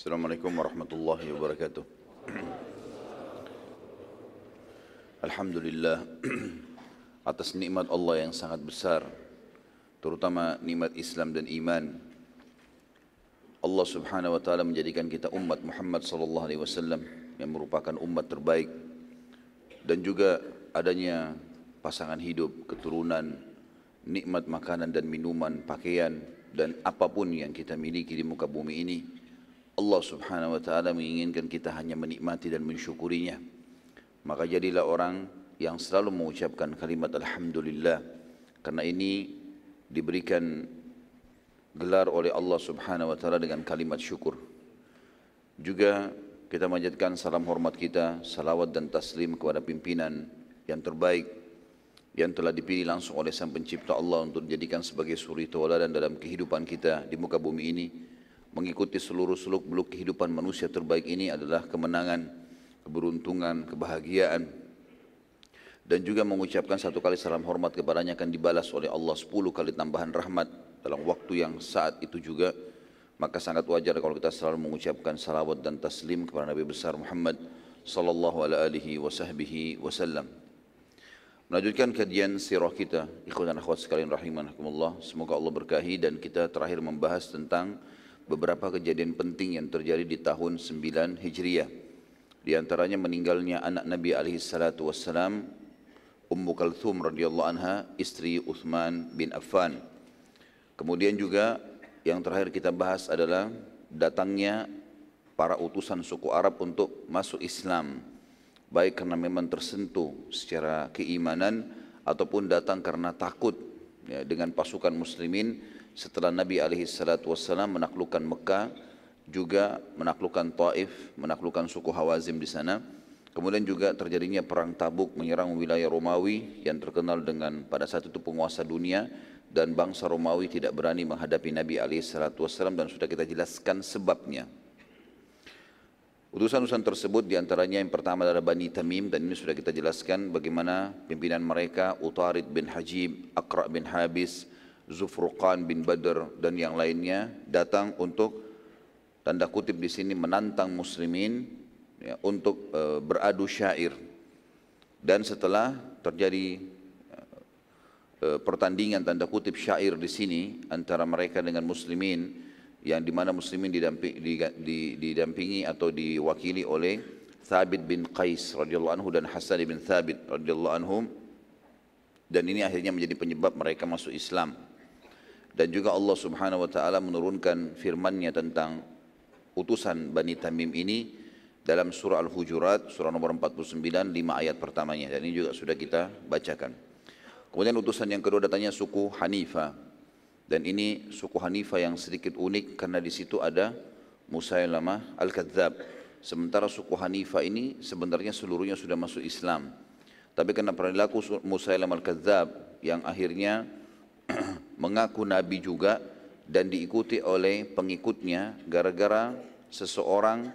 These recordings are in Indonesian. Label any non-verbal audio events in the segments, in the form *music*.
Assalamualaikum warahmatullahi wabarakatuh. Alhamdulillah *clears throat* atas nikmat Allah yang sangat besar, terutama nikmat Islam dan iman. Allah Subhanahu wa taala menjadikan kita umat Muhammad sallallahu alaihi wasallam yang merupakan umat terbaik dan juga adanya pasangan hidup, keturunan, nikmat makanan dan minuman, pakaian dan apa pun yang kita miliki di muka bumi ini Allah subhanahu wa ta'ala menginginkan kita hanya menikmati dan mensyukurinya. Maka jadilah orang yang selalu mengucapkan kalimat Alhamdulillah. Karena ini diberikan gelar oleh Allah subhanahu wa ta'ala dengan kalimat syukur. Juga kita manjatkan salam hormat kita salawat dan taslim kepada pimpinan yang terbaik yang telah dipilih langsung oleh Sang Pencipta Allah untuk dijadikan sebagai suri tauladan dalam kehidupan kita di muka bumi ini. Mengikuti seluruh seluk-beluk kehidupan manusia terbaik ini adalah kemenangan, keberuntungan, kebahagiaan. Dan juga mengucapkan satu kali salam hormat kepadanya akan dibalas oleh Allah sepuluh kali tambahan rahmat dalam waktu yang saat itu juga. Maka sangat wajar kalau kita selalu mengucapkan salawat dan taslim kepada Nabi besar Muhammad sallallahu alaihi wasallam. Melanjutkan kajian sirah kita, ikhwan dan akhwat sekalian rahimakumullah. Semoga Allah berkahi dan kita terakhir membahas tentang beberapa kejadian penting yang terjadi di tahun 9 Hijriah. Di antaranya meninggalnya anak Nabi alaihi salatu Ummu Kalthum radhiyallahu anha, istri Uthman bin Affan. Kemudian juga yang terakhir kita bahas adalah datangnya para utusan suku Arab untuk masuk Islam baik karena memang tersentuh secara keimanan ataupun datang karena takut ya, dengan pasukan muslimin setelah Nabi alaihi salatu wasallam menaklukkan Mekah juga menaklukkan Taif, menaklukkan suku Hawazim di sana. Kemudian juga terjadinya perang Tabuk menyerang wilayah Romawi yang terkenal dengan pada saat itu penguasa dunia dan bangsa Romawi tidak berani menghadapi Nabi alaihi salatu wasallam dan sudah kita jelaskan sebabnya. Utusan-utusan tersebut di antaranya yang pertama adalah Bani Tamim dan ini sudah kita jelaskan bagaimana pimpinan mereka Utarid bin Hajib, Aqra bin Habis, Zufruqan bin Badr dan yang lainnya datang untuk tanda kutip di sini menantang muslimin ya, untuk e, beradu syair. Dan setelah terjadi e, pertandingan tanda kutip syair di sini antara mereka dengan muslimin yang di mana muslimin didampingi, didampingi atau diwakili oleh Thabit bin Qais radhiyallahu anhu dan Hasan bin Thabit radhiyallahu anhum dan ini akhirnya menjadi penyebab mereka masuk Islam dan juga Allah subhanahu wa ta'ala menurunkan firmannya tentang utusan Bani Tamim ini dalam surah Al-Hujurat surah nomor 49 lima ayat pertamanya dan ini juga sudah kita bacakan kemudian utusan yang kedua datangnya suku Hanifah dan ini suku Hanifah yang sedikit unik karena di situ ada Musailamah Al-Kadzab. Sementara suku Hanifah ini sebenarnya seluruhnya sudah masuk Islam. Tapi karena perilaku Musailamah Al-Kadzab yang akhirnya *clears throat* mengaku nabi juga dan diikuti oleh pengikutnya gara-gara seseorang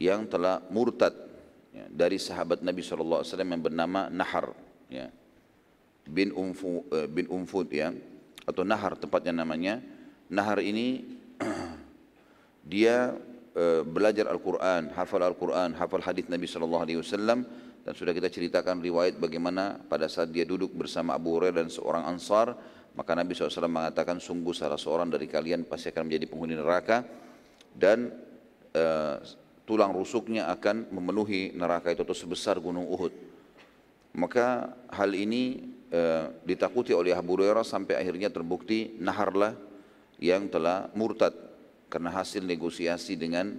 yang telah murtad ya, dari sahabat Nabi SAW yang bernama Nahar ya, bin, Umfu, uh, bin Umfud ya atau nahar tepatnya namanya. Nahar ini *clears throat* dia e, belajar Al-Quran, hafal Al-Quran, hafal hadis Nabi Wasallam dan sudah kita ceritakan riwayat bagaimana pada saat dia duduk bersama Abu Hurairah dan seorang Ansar maka Nabi SAW mengatakan sungguh salah seorang dari kalian pasti akan menjadi penghuni neraka dan e, tulang rusuknya akan memenuhi neraka itu atau sebesar gunung Uhud. Maka hal ini Eh, ditakuti oleh Abu Hurairah sampai akhirnya terbukti Naharlah yang telah murtad karena hasil negosiasi dengan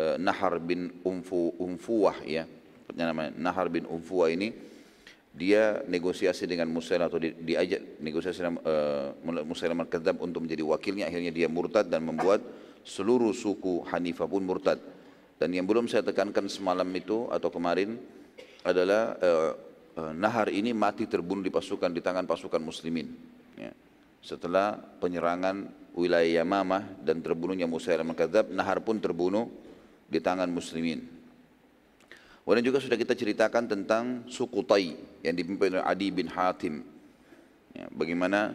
e, Nahar bin Umfu Umfuwah ya namanya Nahar bin Umfuwah ini dia negosiasi dengan Musailamah atau di, diajak negosiasi dengan uh, Musailamah al untuk menjadi wakilnya akhirnya dia murtad dan membuat seluruh suku Hanifah pun murtad dan yang belum saya tekankan semalam itu atau kemarin adalah uh, Eh, nahar ini mati terbunuh di pasukan di tangan pasukan muslimin. Ya. Setelah penyerangan wilayah Yamamah dan terbunuhnya Musailamah Kadzab, Nahar pun terbunuh di tangan muslimin. Kemudian juga sudah kita ceritakan tentang suku Tai yang dipimpin oleh Adi bin Hatim. Ya, bagaimana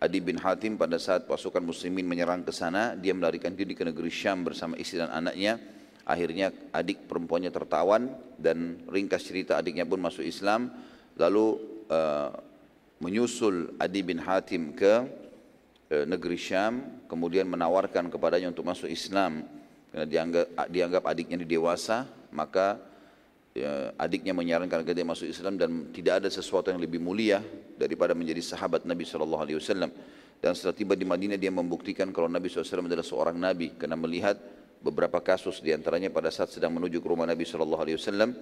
Adi bin Hatim pada saat pasukan muslimin menyerang ke sana, dia melarikan diri ke negeri Syam bersama istri dan anaknya. Akhirnya adik perempuannya tertawan dan ringkas cerita adiknya pun masuk Islam. Lalu uh, menyusul Adi bin Hatim ke uh, negeri Syam, kemudian menawarkan kepadanya untuk masuk Islam karena dianggap dianggap adiknya dewasa, maka adiknya menyarankan agar dia masuk Islam dan tidak ada sesuatu yang lebih mulia daripada menjadi sahabat Nabi Shallallahu Alaihi Wasallam. Dan setelah tiba di Madinah dia membuktikan kalau Nabi SAW adalah seorang Nabi karena melihat beberapa kasus di antaranya pada saat sedang menuju ke rumah Nabi Shallallahu Alaihi Wasallam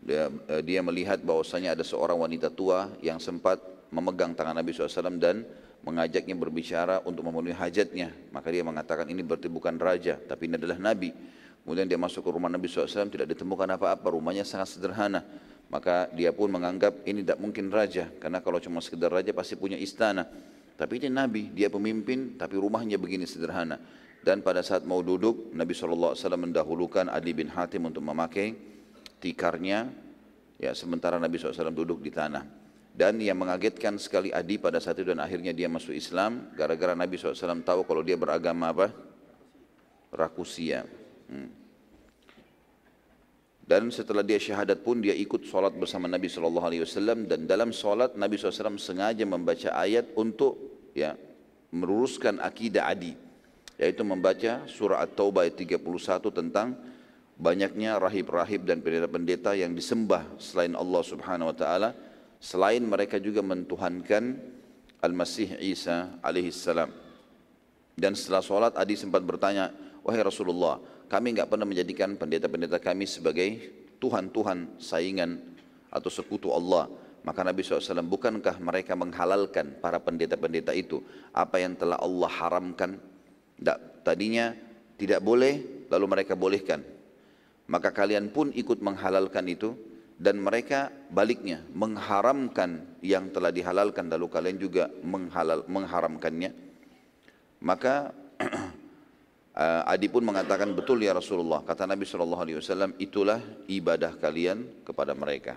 dia, eh, dia melihat bahwasanya ada seorang wanita tua yang sempat memegang tangan Nabi SAW dan mengajaknya berbicara untuk memenuhi hajatnya. Maka dia mengatakan ini berarti bukan raja, tapi ini adalah Nabi. Kemudian dia masuk ke rumah Nabi SAW, tidak ditemukan apa-apa, rumahnya sangat sederhana. Maka dia pun menganggap ini tidak mungkin raja, karena kalau cuma sekedar raja pasti punya istana. Tapi ini Nabi, dia pemimpin, tapi rumahnya begini sederhana. Dan pada saat mau duduk, Nabi SAW mendahulukan Ali bin Hatim untuk memakai tikarnya, ya sementara Nabi SAW duduk di tanah. Dan yang mengagetkan sekali Adi pada saat itu dan akhirnya dia masuk Islam, gara-gara Nabi SAW tahu kalau dia beragama apa? Rakusia. Dan setelah dia syahadat pun dia ikut sholat bersama Nabi Shallallahu Alaihi Wasallam dan dalam sholat Nabi SAW sengaja membaca ayat untuk ya meluruskan akidah Adi yaitu membaca surah At-Taubah ayat 31 tentang banyaknya rahib-rahib dan pendeta-pendeta yang disembah selain Allah Subhanahu wa taala selain mereka juga mentuhankan Al-Masih Isa alaihi salam. Dan setelah sholat Adi sempat bertanya, wahai Rasulullah, kami nggak pernah menjadikan pendeta-pendeta kami sebagai Tuhan-Tuhan saingan atau sekutu Allah. Maka Nabi SAW, bukankah mereka menghalalkan para pendeta-pendeta itu apa yang telah Allah haramkan? Tak, tadinya tidak boleh, lalu mereka bolehkan. Maka kalian pun ikut menghalalkan itu dan mereka baliknya mengharamkan yang telah dihalalkan lalu kalian juga menghalal, mengharamkannya. Maka Uh, Adi pun mengatakan betul ya Rasulullah. Kata Nabi Shallallahu Alaihi Wasallam itulah ibadah kalian kepada mereka.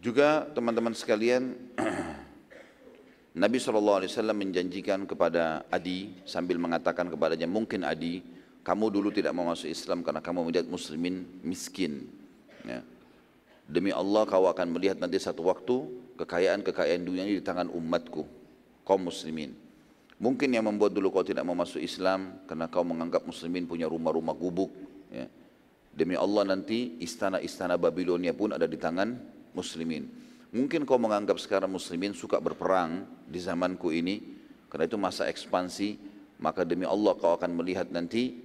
Juga teman-teman sekalian, *clears throat* Nabi Shallallahu Alaihi Wasallam menjanjikan kepada Adi sambil mengatakan kepadanya mungkin Adi kamu dulu tidak mau masuk Islam karena kamu melihat muslimin miskin. Ya. Demi Allah kau akan melihat nanti satu waktu kekayaan-kekayaan dunia ini di tangan umatku, kaum muslimin. Mungkin yang membuat dulu kau tidak mau masuk Islam karena kau menganggap muslimin punya rumah-rumah gubuk. Ya. Demi Allah nanti istana-istana Babilonia pun ada di tangan muslimin. Mungkin kau menganggap sekarang muslimin suka berperang di zamanku ini karena itu masa ekspansi maka demi Allah kau akan melihat nanti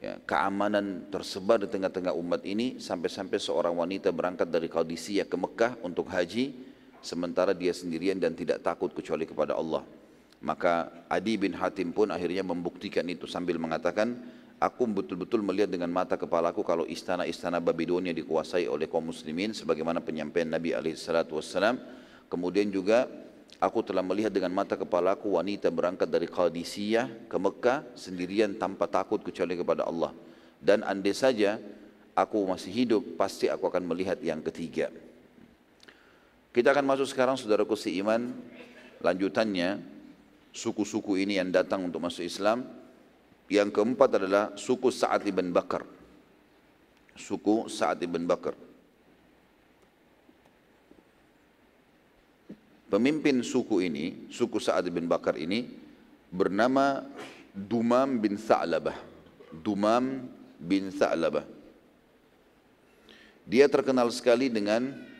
ya, keamanan tersebar di tengah-tengah umat ini sampai-sampai seorang wanita berangkat dari Qadisiyah ke Mekah untuk haji sementara dia sendirian dan tidak takut kecuali kepada Allah. Maka Adi bin Hatim pun akhirnya membuktikan itu sambil mengatakan, aku betul-betul melihat dengan mata kepalaku kalau istana-istana Babilonia dikuasai oleh kaum muslimin sebagaimana penyampaian Nabi alaihissalatu wassalam. Kemudian juga aku telah melihat dengan mata kepalaku wanita berangkat dari Qadisiyah ke Mekah sendirian tanpa takut kecuali kepada Allah. Dan andai saja aku masih hidup, pasti aku akan melihat yang ketiga. Kita akan masuk sekarang saudaraku iman lanjutannya suku-suku ini yang datang untuk masuk Islam. Yang keempat adalah suku Sa'ad ibn Bakar. Suku Sa'ad ibn Bakar. Pemimpin suku ini, suku Sa'ad ibn Bakar ini bernama Dumam bin Sa'labah. Dumam bin Sa'labah. Dia terkenal sekali dengan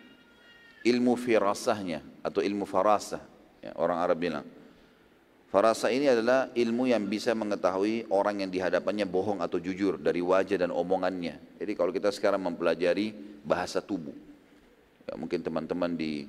ilmu firasahnya atau ilmu farasah ya, orang Arab bilang. Farasah ini adalah ilmu yang bisa mengetahui orang yang dihadapannya bohong atau jujur dari wajah dan omongannya. Jadi kalau kita sekarang mempelajari bahasa tubuh ya, mungkin teman-teman di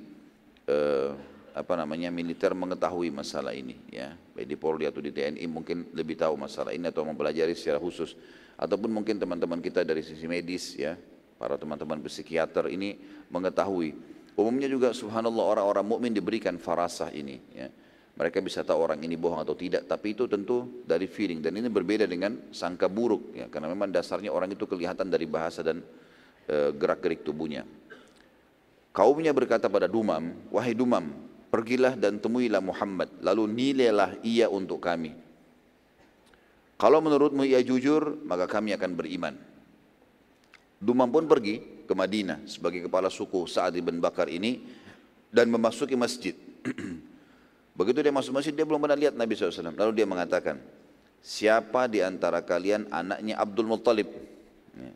eh, apa namanya militer mengetahui masalah ini ya. Baik di Polri atau di TNI mungkin lebih tahu masalah ini atau mempelajari secara khusus. Ataupun mungkin teman-teman kita dari sisi medis ya para teman-teman psikiater ini mengetahui Umumnya juga subhanallah orang-orang mukmin diberikan farasah ini. Ya. Mereka bisa tahu orang ini bohong atau tidak, tapi itu tentu dari feeling dan ini berbeda dengan sangka buruk ya, karena memang dasarnya orang itu kelihatan dari bahasa dan e, gerak-gerik tubuhnya. Kaumnya berkata pada Dumam, wahai Dumam, pergilah dan temuilah Muhammad, lalu nilailah ia untuk kami. Kalau menurutmu ia jujur, maka kami akan beriman. Dumam pun pergi ke Madinah sebagai kepala suku Sa'ad bin Bakar ini dan memasuki masjid. *clears throat* Begitu dia masuk masjid, dia belum pernah lihat Nabi SAW. Lalu dia mengatakan, siapa di antara kalian anaknya Abdul Muttalib? Ya.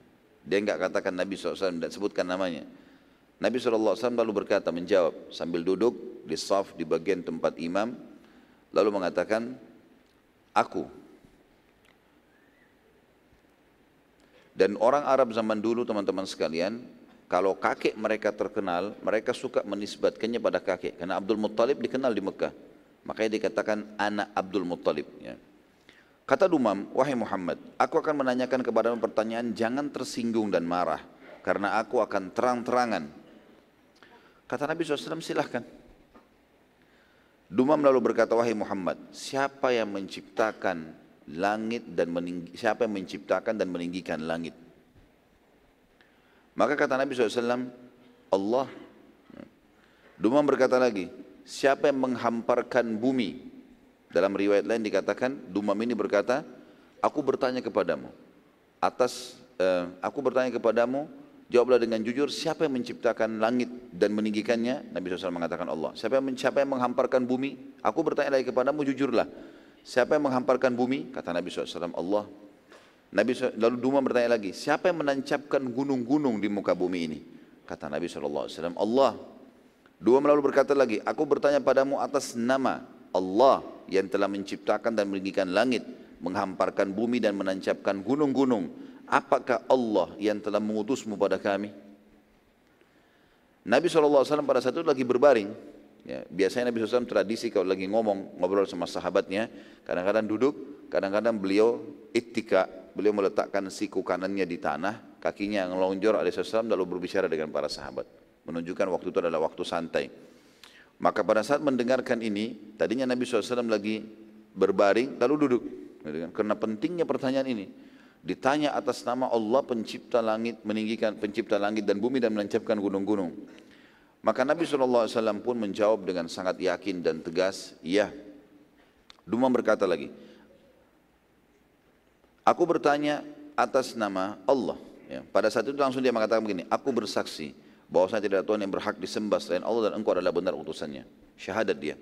Dia enggak katakan Nabi SAW, dan sebutkan namanya. Nabi SAW lalu berkata, menjawab sambil duduk di saf di bagian tempat imam, lalu mengatakan, aku. Dan orang Arab zaman dulu teman-teman sekalian, kalau kakek mereka terkenal, mereka suka menisbatkannya pada kakek. Karena Abdul Muttalib dikenal di Mekah. Makanya dikatakan anak Abdul Muttalib. Ya. Kata Dumam, wahai Muhammad, aku akan menanyakan kepadamu pertanyaan, jangan tersinggung dan marah, karena aku akan terang-terangan. Kata Nabi SAW, silahkan. Dumam lalu berkata, wahai Muhammad, siapa yang menciptakan langit dan meninggi, siapa yang menciptakan dan meninggikan langit? Maka kata Nabi SAW, Allah. Dumam berkata lagi, siapa yang menghamparkan bumi? Dalam riwayat lain dikatakan, Dumam ini berkata, aku bertanya kepadamu, atas eh, aku bertanya kepadamu, jawablah dengan jujur, siapa yang menciptakan langit dan meninggikannya? Nabi SAW mengatakan Allah. Siapa yang, siapa yang menghamparkan bumi? Aku bertanya lagi kepadamu, jujurlah. Siapa yang menghamparkan bumi? Kata Nabi SAW, Allah. Nabi lalu Dumam bertanya lagi, siapa yang menancapkan gunung-gunung di muka bumi ini? Kata Nabi SAW, Allah. Dua lalu berkata lagi, aku bertanya padamu atas nama Allah yang telah menciptakan dan meninggikan langit, menghamparkan bumi dan menancapkan gunung-gunung. Apakah Allah yang telah mengutusmu pada kami? Nabi SAW pada saat itu lagi berbaring. Ya, biasanya Nabi SAW tradisi kalau lagi ngomong, ngobrol sama sahabatnya, kadang-kadang duduk, kadang-kadang beliau ittika, beliau meletakkan siku kanannya di tanah, kakinya yang ngelonjor alaihissalam lalu berbicara dengan para sahabat menunjukkan waktu itu adalah waktu santai. Maka pada saat mendengarkan ini, tadinya Nabi SAW lagi berbaring lalu duduk. Karena pentingnya pertanyaan ini. Ditanya atas nama Allah pencipta langit, meninggikan pencipta langit dan bumi dan menancapkan gunung-gunung. Maka Nabi SAW pun menjawab dengan sangat yakin dan tegas, iya. Dumam berkata lagi, aku bertanya atas nama Allah. Ya, pada saat itu langsung dia mengatakan begini, aku bersaksi bahwasanya tidak ada Tuhan yang berhak disembah selain Allah dan engkau adalah benar utusannya. Syahadat dia.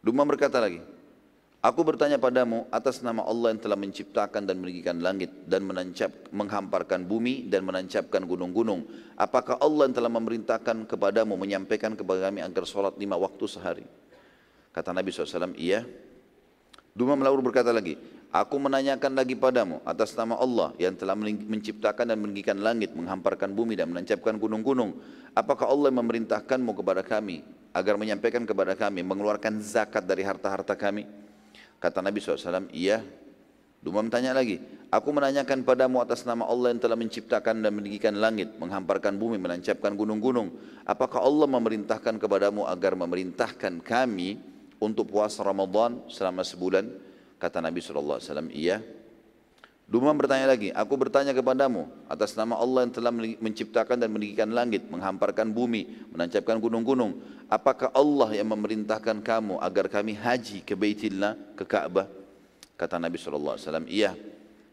Duma berkata lagi, Aku bertanya padamu atas nama Allah yang telah menciptakan dan meninggikan langit dan menancap, menghamparkan bumi dan menancapkan gunung-gunung. Apakah Allah yang telah memerintahkan kepadamu menyampaikan kepada kami agar sholat lima waktu sehari? Kata Nabi SAW, iya. Duma lalu berkata lagi, Aku menanyakan lagi padamu atas nama Allah yang telah menciptakan dan meninggikan langit, menghamparkan bumi dan menancapkan gunung-gunung. Apakah Allah memerintahkanmu kepada kami agar menyampaikan kepada kami mengeluarkan zakat dari harta-harta kami? Kata Nabi SAW, iya. Dumam tanya lagi, aku menanyakan padamu atas nama Allah yang telah menciptakan dan meninggikan langit, menghamparkan bumi, menancapkan gunung-gunung. Apakah Allah memerintahkan kepadamu agar memerintahkan kami untuk puasa Ramadan selama sebulan? Kata Nabi SAW, iya. Dumam bertanya lagi, aku bertanya kepadamu atas nama Allah yang telah menciptakan dan meninggikan langit, menghamparkan bumi, menancapkan gunung-gunung. Apakah Allah yang memerintahkan kamu agar kami haji ke Baitillah, ke Ka'bah? Kata Nabi SAW, iya.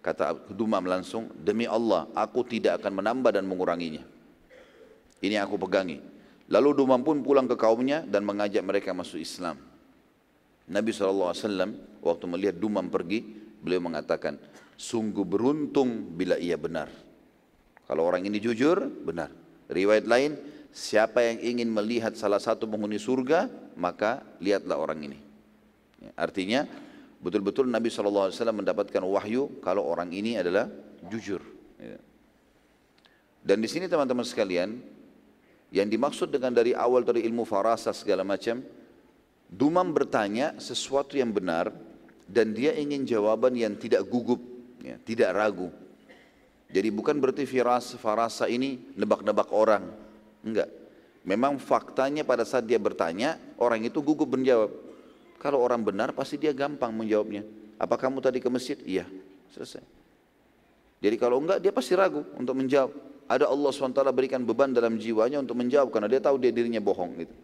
Kata Dumam langsung, demi Allah, aku tidak akan menambah dan menguranginya. Ini aku pegangi. Lalu Dumam pun pulang ke kaumnya dan mengajak mereka masuk Islam. Nabi SAW waktu melihat Dumam pergi, beliau mengatakan, sungguh beruntung bila ia benar. Kalau orang ini jujur, benar. Riwayat lain, siapa yang ingin melihat salah satu penghuni surga, maka lihatlah orang ini. Ya, artinya, betul-betul Nabi SAW mendapatkan wahyu kalau orang ini adalah jujur. Ya. Dan di sini teman-teman sekalian, yang dimaksud dengan dari awal dari ilmu farasa segala macam, Dumam bertanya sesuatu yang benar dan dia ingin jawaban yang tidak gugup, ya, tidak ragu. Jadi bukan berarti firas, farasa ini nebak-nebak orang. Enggak. Memang faktanya pada saat dia bertanya, orang itu gugup menjawab. Kalau orang benar pasti dia gampang menjawabnya. Apa kamu tadi ke masjid? Iya. Selesai. Jadi kalau enggak dia pasti ragu untuk menjawab. ada Allah SWT berikan beban dalam jiwanya untuk menjawab karena dia tahu dia dirinya bohong gitu.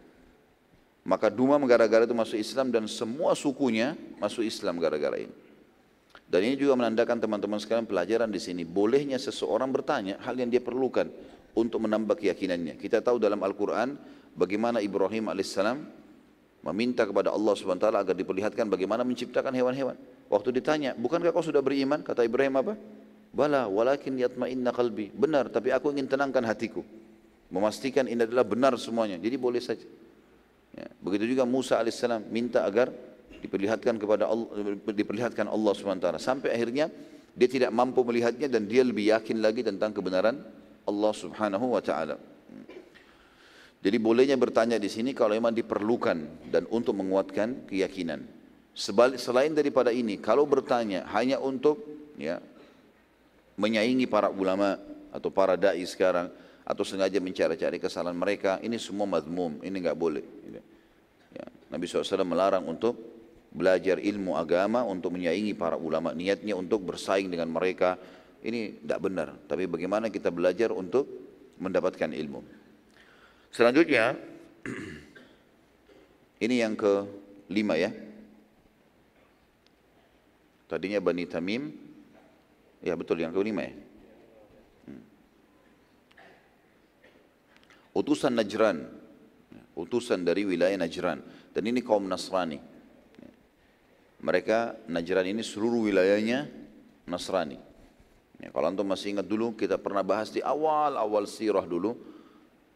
Maka Dumam gara-gara itu masuk Islam dan semua sukunya masuk Islam gara-gara ini. Dan ini juga menandakan teman-teman sekalian pelajaran di sini. Bolehnya seseorang bertanya hal yang dia perlukan untuk menambah keyakinannya. Kita tahu dalam Al-Quran bagaimana Ibrahim alaihissalam meminta kepada Allah SWT agar diperlihatkan bagaimana menciptakan hewan-hewan. Waktu ditanya, bukankah kau sudah beriman? Kata Ibrahim apa? Bala, walakin yatma'inna qalbi. Benar, tapi aku ingin tenangkan hatiku. Memastikan ini adalah benar semuanya. Jadi boleh saja. Ya, begitu juga Musa alaihissalam minta agar diperlihatkan kepada Allah, diperlihatkan Allah swt. Sampai akhirnya dia tidak mampu melihatnya dan dia lebih yakin lagi tentang kebenaran Allah subhanahu wa taala. Jadi bolehnya bertanya di sini kalau memang diperlukan dan untuk menguatkan keyakinan. Sebalik, selain daripada ini, kalau bertanya hanya untuk ya menyaingi para ulama atau para dai sekarang atau sengaja mencari-cari kesalahan mereka ini semua madmum ini nggak boleh ya. Nabi SAW melarang untuk belajar ilmu agama untuk menyaingi para ulama niatnya untuk bersaing dengan mereka ini tidak benar tapi bagaimana kita belajar untuk mendapatkan ilmu selanjutnya *clears throat* ini yang ke lima ya tadinya Bani Tamim Ya betul yang kelima ya. Hmm. Utusan Najran, utusan dari wilayah Najran. Dan ini kaum Nasrani. Mereka Najran ini seluruh wilayahnya Nasrani. Ya, kalau antum masih ingat dulu kita pernah bahas di awal-awal sirah dulu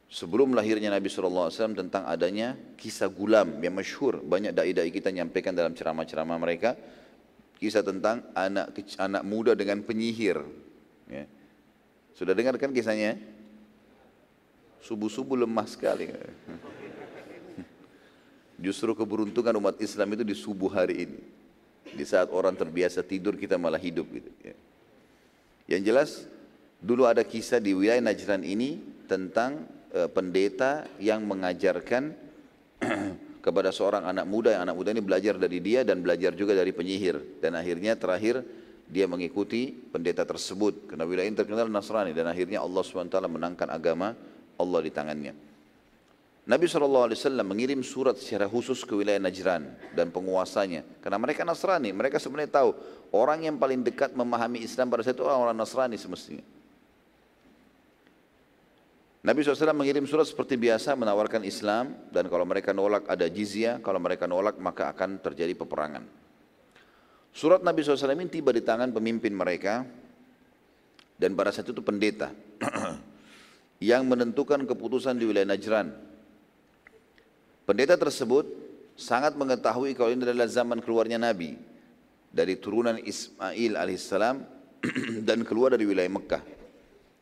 sebelum lahirnya Nabi SAW tentang adanya kisah gulam yang masyhur banyak dai-dai kita nyampaikan dalam ceramah-ceramah mereka kisah tentang anak anak muda dengan penyihir. Ya. Sudah dengar kan kisahnya? Subuh-subuh lemah sekali. *laughs* Justru keberuntungan umat Islam itu di subuh hari ini. Di saat orang terbiasa tidur kita malah hidup gitu. Ya. Yang jelas dulu ada kisah di wilayah Najran ini tentang uh, pendeta yang mengajarkan *clears throat* kepada seorang anak muda yang anak muda ini belajar dari dia dan belajar juga dari penyihir dan akhirnya terakhir dia mengikuti pendeta tersebut karena wilayah ini terkenal Nasrani dan akhirnya Allah SWT menangkan agama Allah di tangannya Nabi SAW mengirim surat secara khusus ke wilayah Najran dan penguasanya karena mereka Nasrani mereka sebenarnya tahu orang yang paling dekat memahami Islam pada saat itu orang-orang Nasrani semestinya Nabi SAW mengirim surat seperti biasa menawarkan Islam dan kalau mereka nolak ada jizya, kalau mereka nolak maka akan terjadi peperangan. Surat Nabi SAW ini tiba di tangan pemimpin mereka dan pada saat itu pendeta *clears throat* yang menentukan keputusan di wilayah Najran. Pendeta tersebut sangat mengetahui kalau ini adalah zaman keluarnya Nabi dari turunan Ismail alaihissalam *clears throat* dan keluar dari wilayah Mekah.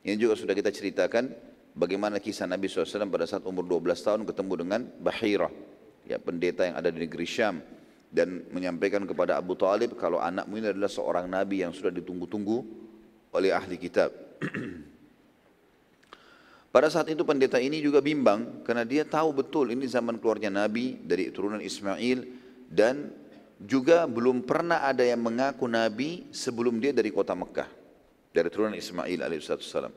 Ini juga sudah kita ceritakan bagaimana kisah Nabi SAW pada saat umur 12 tahun ketemu dengan Bahira, ya pendeta yang ada di negeri Syam dan menyampaikan kepada Abu Talib kalau anakmu ini adalah seorang nabi yang sudah ditunggu-tunggu oleh ahli kitab. *clears throat* Pada saat itu pendeta ini juga bimbang karena dia tahu betul ini zaman keluarnya nabi dari turunan Ismail dan juga belum pernah ada yang mengaku nabi sebelum dia dari kota Mekah dari turunan Ismail alaihissalam.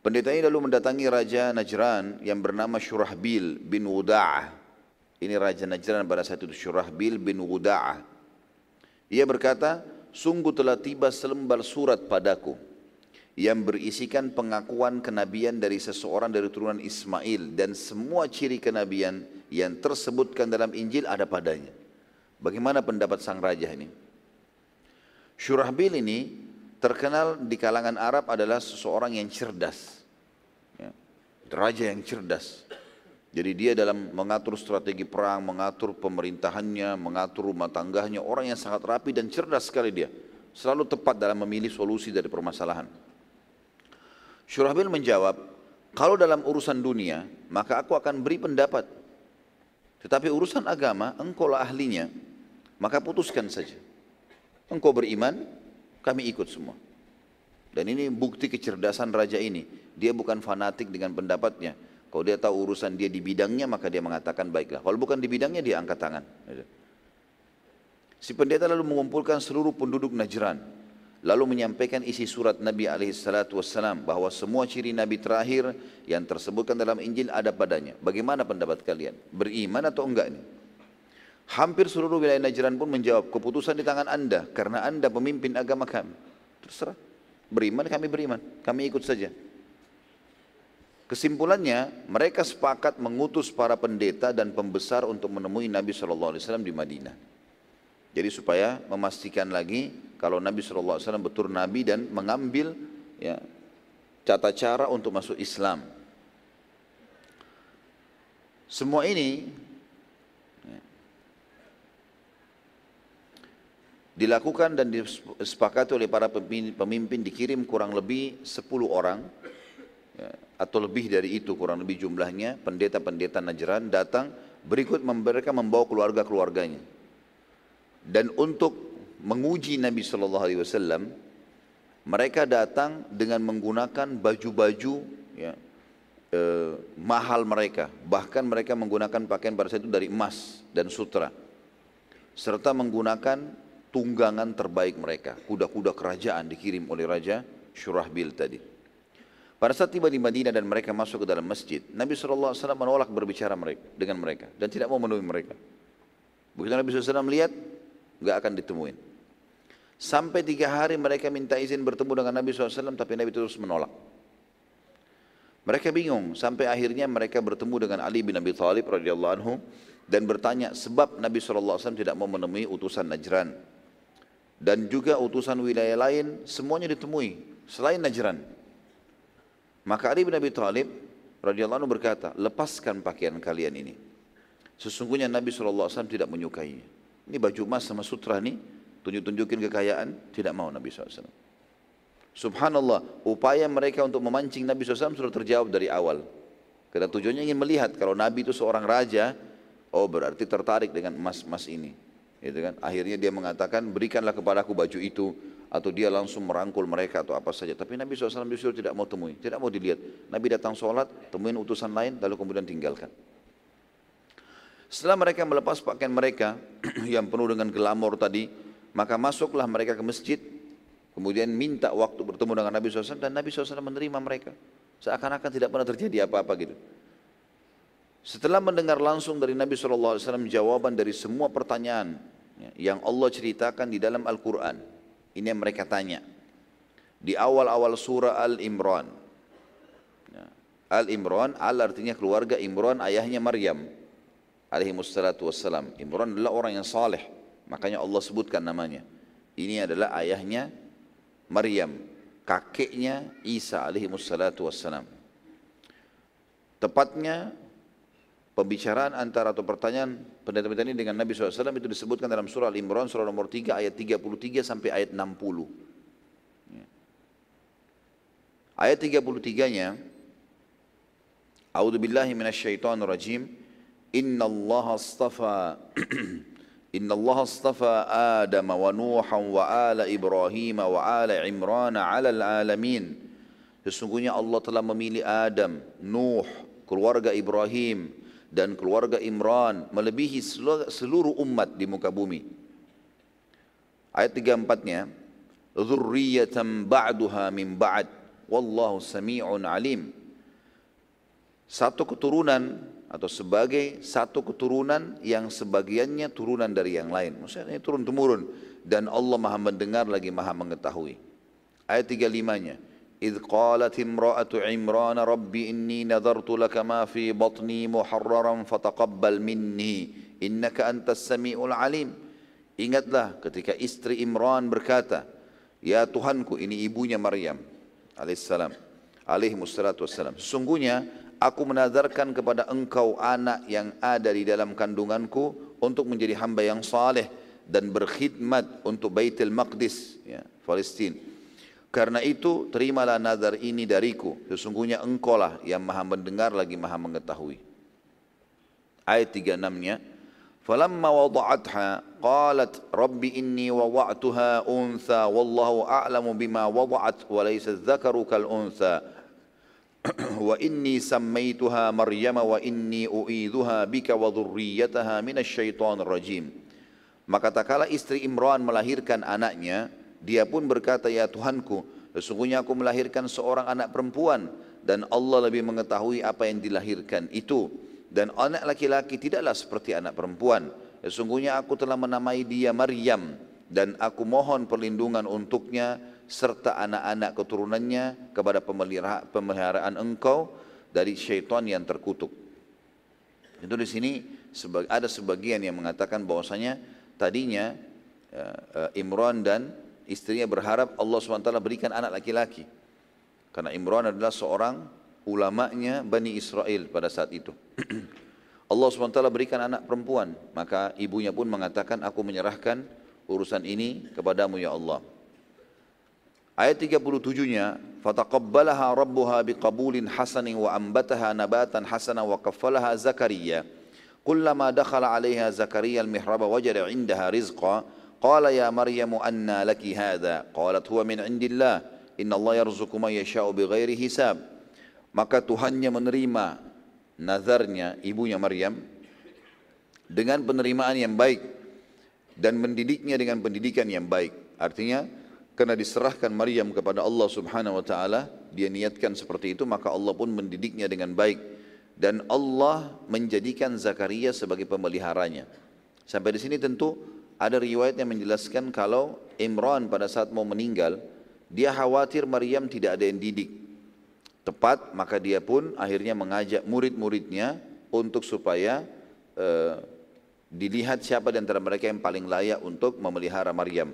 Pendeta ini lalu mendatangi Raja Najran yang bernama Shurahbil bin Wuda'ah. Ini Raja Najran pada saat itu Shurahbil bin Wuda'ah. Ia berkata, sungguh telah tiba selembar surat padaku yang berisikan pengakuan kenabian dari seseorang dari turunan Ismail dan semua ciri kenabian yang tersebutkan dalam Injil ada padanya. Bagaimana pendapat sang raja ini? Shurahbil ini terkenal di kalangan Arab adalah seseorang yang cerdas raja yang cerdas. Jadi dia dalam mengatur strategi perang, mengatur pemerintahannya, mengatur rumah tangganya, orang yang sangat rapi dan cerdas sekali dia. Selalu tepat dalam memilih solusi dari permasalahan. Syurahbil menjawab, kalau dalam urusan dunia, maka aku akan beri pendapat. Tetapi urusan agama, engkau lah ahlinya, maka putuskan saja. Engkau beriman, kami ikut semua. Dan ini bukti kecerdasan raja ini. Dia bukan fanatik dengan pendapatnya. Kalau dia tahu urusan dia di bidangnya, maka dia mengatakan baiklah. Kalau bukan di bidangnya, dia angkat tangan. Si pendeta lalu mengumpulkan seluruh penduduk Najran. Lalu menyampaikan isi surat Nabi alaihissalatu wassalam bahwa semua ciri Nabi terakhir yang tersebutkan dalam Injil ada padanya. Bagaimana pendapat kalian? Beriman atau enggak ini? Hampir seluruh wilayah Najran pun menjawab, keputusan di tangan anda, karena anda pemimpin agama kami. Terserah. Beriman, kami beriman. Kami ikut saja. Kesimpulannya, mereka sepakat mengutus para pendeta dan pembesar untuk menemui Nabi SAW di Madinah. Jadi supaya memastikan lagi kalau Nabi SAW betul Nabi dan mengambil ya, tata cara untuk masuk Islam. Semua ini ya, dilakukan dan disepakati oleh para pemimpin, pemimpin dikirim kurang lebih 10 orang ya, atau lebih dari itu kurang lebih jumlahnya pendeta-pendeta Najran datang berikut mereka membawa keluarga-keluarganya dan untuk menguji Nabi Shallallahu Alaihi Wasallam mereka datang dengan menggunakan baju-baju ya, eh, mahal mereka. Bahkan mereka menggunakan pakaian pada saat itu dari emas dan sutra. Serta menggunakan tunggangan terbaik mereka. Kuda-kuda kerajaan dikirim oleh Raja Shurahbil tadi. Pada saat tiba di Madinah dan mereka masuk ke dalam masjid, Nabi SAW menolak berbicara mereka, dengan mereka dan tidak mau menemui mereka. Begitu Nabi SAW melihat, nggak akan ditemuin. Sampai tiga hari mereka minta izin bertemu dengan Nabi SAW, tapi Nabi terus menolak. Mereka bingung, sampai akhirnya mereka bertemu dengan Ali bin Abi Thalib radhiyallahu anhu dan bertanya sebab Nabi SAW tidak mau menemui utusan Najran dan juga utusan wilayah lain semuanya ditemui selain Najran. Maka Ali bin Abi Thalib radhiyallahu anhu berkata, lepaskan pakaian kalian ini. Sesungguhnya Nabi SAW tidak menyukainya. Ini baju emas sama sutra nih, tunjuk-tunjukin kekayaan, tidak mau Nabi SAW. Subhanallah, upaya mereka untuk memancing Nabi SAW sudah terjawab dari awal. Karena tujuannya ingin melihat kalau Nabi itu seorang raja, oh berarti tertarik dengan emas-emas ini. Gitu kan? Akhirnya dia mengatakan, berikanlah kepadaku baju itu atau dia langsung merangkul mereka atau apa saja. Tapi Nabi SAW justru tidak mau temui, tidak mau dilihat. Nabi datang sholat, temuin utusan lain, lalu kemudian tinggalkan. Setelah mereka melepas pakaian mereka *clears throat* yang penuh dengan gelamor tadi, maka masuklah mereka ke masjid, kemudian minta waktu bertemu dengan Nabi SAW dan Nabi SAW menerima mereka. Seakan-akan tidak pernah terjadi apa-apa gitu. Setelah mendengar langsung dari Nabi SAW jawaban dari semua pertanyaan ya, yang Allah ceritakan di dalam Al-Quran, ini yang mereka tanya. Di awal-awal surah Al-Imran. Ya. Al-Imran, Al artinya keluarga Imran, ayahnya Maryam. Alaihi wassalatu wassalam. Imran adalah orang yang saleh. Makanya Allah sebutkan namanya. Ini adalah ayahnya Maryam. Kakeknya Isa alaihi wassalatu wassalam. Tepatnya pembicaraan antara atau pertanyaan pendeta-pendeta ini dengan Nabi SAW itu disebutkan dalam surah Al-Imran surah nomor 3 ayat 33 sampai ayat 60. Ya. Ayat 33-nya A'udzu billahi minasyaitonir rajim Inna Allah astafa *clears throat* Adam wa Nuhan wa ala Ibrahim wa ala Imran ala alamin Sesungguhnya Allah telah memilih Adam, Nuh, keluarga Ibrahim, dan keluarga Imran melebihi seluruh umat di muka bumi. Ayat 34-nya, "Dzurriyyatan ba'duha min ba'd, wallahu sami'un alim." Satu keturunan atau sebagai satu keturunan yang sebagiannya turunan dari yang lain. Maksudnya turun temurun dan Allah Maha mendengar lagi Maha mengetahui. Ayat 35-nya, إذ قالت امرأة عمران ربي إني نذرت لك ما في بطني محررا فتقبل مني إنك أنت السميع العليم Ingatlah ketika istri Imran berkata, Ya Tuhanku, ini ibunya Maryam alaihissalam, alaihi wassalatu wassalam. Sesungguhnya aku menadarkan kepada engkau anak yang ada di dalam kandunganku untuk menjadi hamba yang saleh dan berkhidmat untuk Baitul Maqdis, ya, Palestina. Karena itu terimalah nazar ini dariku. Sesungguhnya engkaulah yang maha mendengar lagi maha mengetahui. Ayat 36-nya. Falamma wada'atha qalat rabbi inni wada'tuha untha wallahu a'lamu bima wada'at wa laysa dzakaru kal untha. *clears throat* wa inni sammaituha Maryama wa inni u'idhuha bika wa dhurriyyataha minasy syaitonir rajim. Maka tak kala istri Imran melahirkan anaknya, Dia pun berkata, Ya Tuhanku, sesungguhnya aku melahirkan seorang anak perempuan dan Allah lebih mengetahui apa yang dilahirkan itu. Dan anak laki-laki tidaklah seperti anak perempuan. Sesungguhnya aku telah menamai dia Maryam dan aku mohon perlindungan untuknya serta anak-anak keturunannya kepada pemeliharaan engkau dari syaitan yang terkutuk. Itu di sini ada sebagian yang mengatakan bahwasanya tadinya uh, Imran dan istrinya berharap Allah SWT berikan anak laki-laki. Karena Imran adalah seorang ulamanya Bani Israel pada saat itu. *clears throat* Allah SWT berikan anak perempuan. Maka ibunya pun mengatakan, aku menyerahkan urusan ini kepadamu ya Allah. Ayat 37-nya, fataqabbalaha rabbuha biqabulin hasanin wa ambataha nabatan hasanan wa kaffalaha Zakaria. Kullama dakhala 'alayha Zakaria al-mihraba wajada 'indaha rizqa. Qala ya Maryam anna laki hadha? Qalat huwa min 'indillah. Inna Allah yarzuqu man yasha'u bighairi hisab. Maka Tuhannya menerima nazarnya ibunya Maryam dengan penerimaan yang baik dan mendidiknya dengan pendidikan yang baik. Artinya karena diserahkan Maryam kepada Allah Subhanahu wa taala dia niatkan seperti itu maka Allah pun mendidiknya dengan baik dan Allah menjadikan Zakaria sebagai pemeliharanya. Sampai di sini tentu ada riwayat yang menjelaskan kalau Imran pada saat mau meninggal, dia khawatir Maryam tidak ada yang didik. Tepat, maka dia pun akhirnya mengajak murid-muridnya untuk supaya uh, dilihat siapa di antara mereka yang paling layak untuk memelihara Maryam.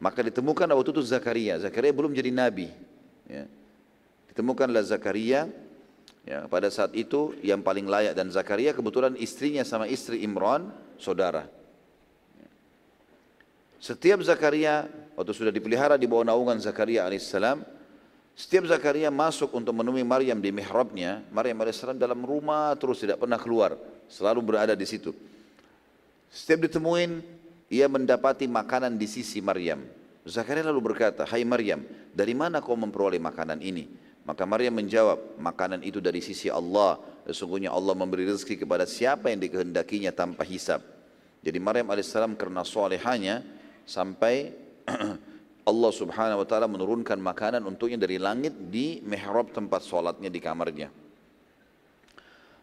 Maka ditemukan waktu itu Zakaria. Zakaria belum jadi nabi. Ya. Ditemukanlah Zakaria Ya, pada saat itu yang paling layak dan Zakaria kebetulan istrinya sama istri Imran saudara. Setiap Zakaria waktu sudah dipelihara di bawah naungan Zakaria alaihissalam, setiap Zakaria masuk untuk menemui Maryam di mihrabnya, Maryam alaihissalam dalam rumah terus tidak pernah keluar, selalu berada di situ. Setiap ditemuin, ia mendapati makanan di sisi Maryam. Zakaria lalu berkata, Hai Maryam, dari mana kau memperoleh makanan ini? Maka Maryam menjawab, makanan itu dari sisi Allah. Sesungguhnya Allah memberi rezeki kepada siapa yang dikehendakinya tanpa hisab. Jadi Maryam alaihissalam karena solehanya sampai *clears throat* Allah subhanahu wa ta'ala menurunkan makanan untuknya dari langit di mihrab tempat solatnya di kamarnya.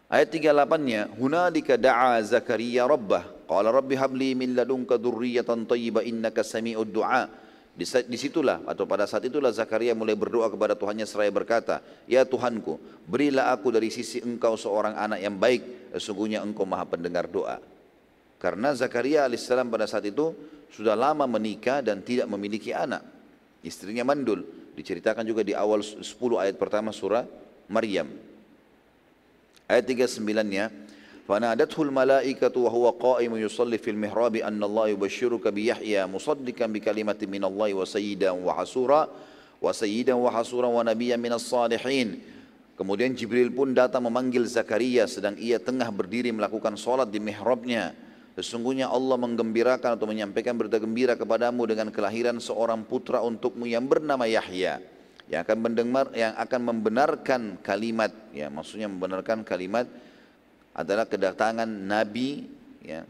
Ayat 38-nya, Hunalika da'a Zakaria rabbah. Qala rabbi habli min ladunka dhurriyatan tayyiba innaka sami'ud du'a. Di situlah atau pada saat itulah Zakaria mulai berdoa kepada Tuhannya seraya berkata, Ya Tuhanku, berilah aku dari sisi engkau seorang anak yang baik, sesungguhnya engkau maha pendengar doa. Karena Zakaria alaihissalam pada saat itu sudah lama menikah dan tidak memiliki anak. Istrinya mandul. Diceritakan juga di awal 10 ayat pertama surah Maryam. Ayat 39-nya, فنادته الملائكة وهو قائم يصلي في المحراب أن الله يبشرك بيحيى مصدقا بكلمة من الله وسيدا وحسورا وسيدا وحسورا ونبيا من الصالحين Kemudian Jibril pun datang memanggil Zakaria sedang ia tengah berdiri melakukan sholat di mihrabnya. Sesungguhnya Allah menggembirakan atau menyampaikan berita gembira kepadamu dengan kelahiran seorang putra untukmu yang bernama Yahya. Yang akan mendengar, yang akan membenarkan kalimat, ya maksudnya membenarkan kalimat adalah kedatangan Nabi ya,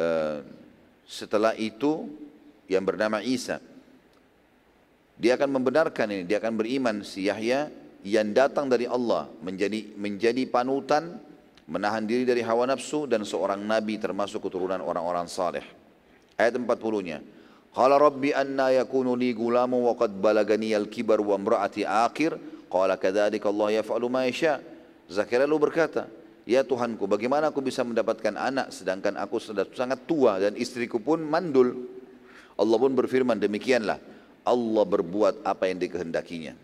uh, setelah itu yang bernama Isa. Dia akan membenarkan ini, dia akan beriman si Yahya yang datang dari Allah menjadi menjadi panutan, menahan diri dari hawa nafsu dan seorang nabi termasuk keturunan orang-orang saleh. Ayat 40-nya. Qala rabbi anna yakunu li gulamu wa qad balagani al-kibar wa imra'ati akhir. Qala kadzalika Allah yaf'alu ma yasha. Zakaria lalu berkata, Ya Tuhanku, bagaimana aku bisa mendapatkan anak sedangkan aku sudah sangat tua dan istriku pun mandul. Allah pun berfirman demikianlah. Allah berbuat apa yang dikehendakinya.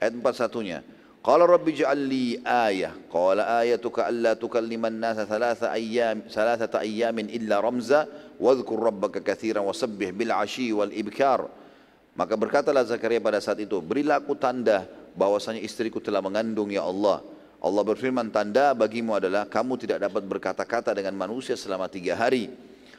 Ayat 41-nya. Qala rabbi ja'al li ayah. Qala ayatuka alla tukalliman nasa thalatha ayyam thalathata ayyamin illa ramza wadhkur rabbaka katsiran wasabbih bil ashi wal ibkar. Maka berkatalah Zakaria pada saat itu, berilah aku tanda bahwasanya istriku telah mengandung ya Allah Allah berfirman, tanda bagimu adalah kamu tidak dapat berkata-kata dengan manusia selama tiga hari.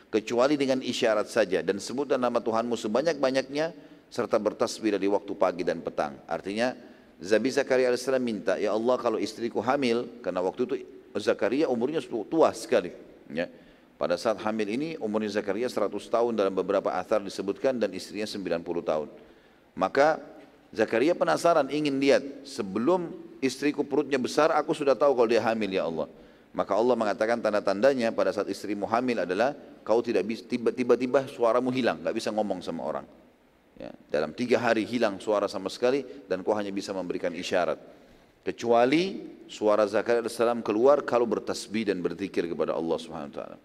Kecuali dengan isyarat saja. Dan sebutlah nama Tuhanmu sebanyak-banyaknya serta bertasbih dari waktu pagi dan petang. Artinya, Zabi Zakaria AS minta, Ya Allah kalau istriku hamil, karena waktu itu Zakaria umurnya tua sekali. Ya. Pada saat hamil ini umurnya Zakaria 100 tahun dalam beberapa athar disebutkan dan istrinya 90 tahun. Maka Zakaria penasaran ingin lihat sebelum istriku perutnya besar aku sudah tahu kalau dia hamil ya Allah. Maka Allah mengatakan tanda-tandanya pada saat istrimu hamil adalah kau tidak bisa tiba-tiba suaramu hilang, nggak bisa ngomong sama orang. Ya, dalam tiga hari hilang suara sama sekali dan kau hanya bisa memberikan isyarat. Kecuali suara Zakaria AS keluar kalau bertasbih dan berzikir kepada Allah Subhanahu Wa Taala.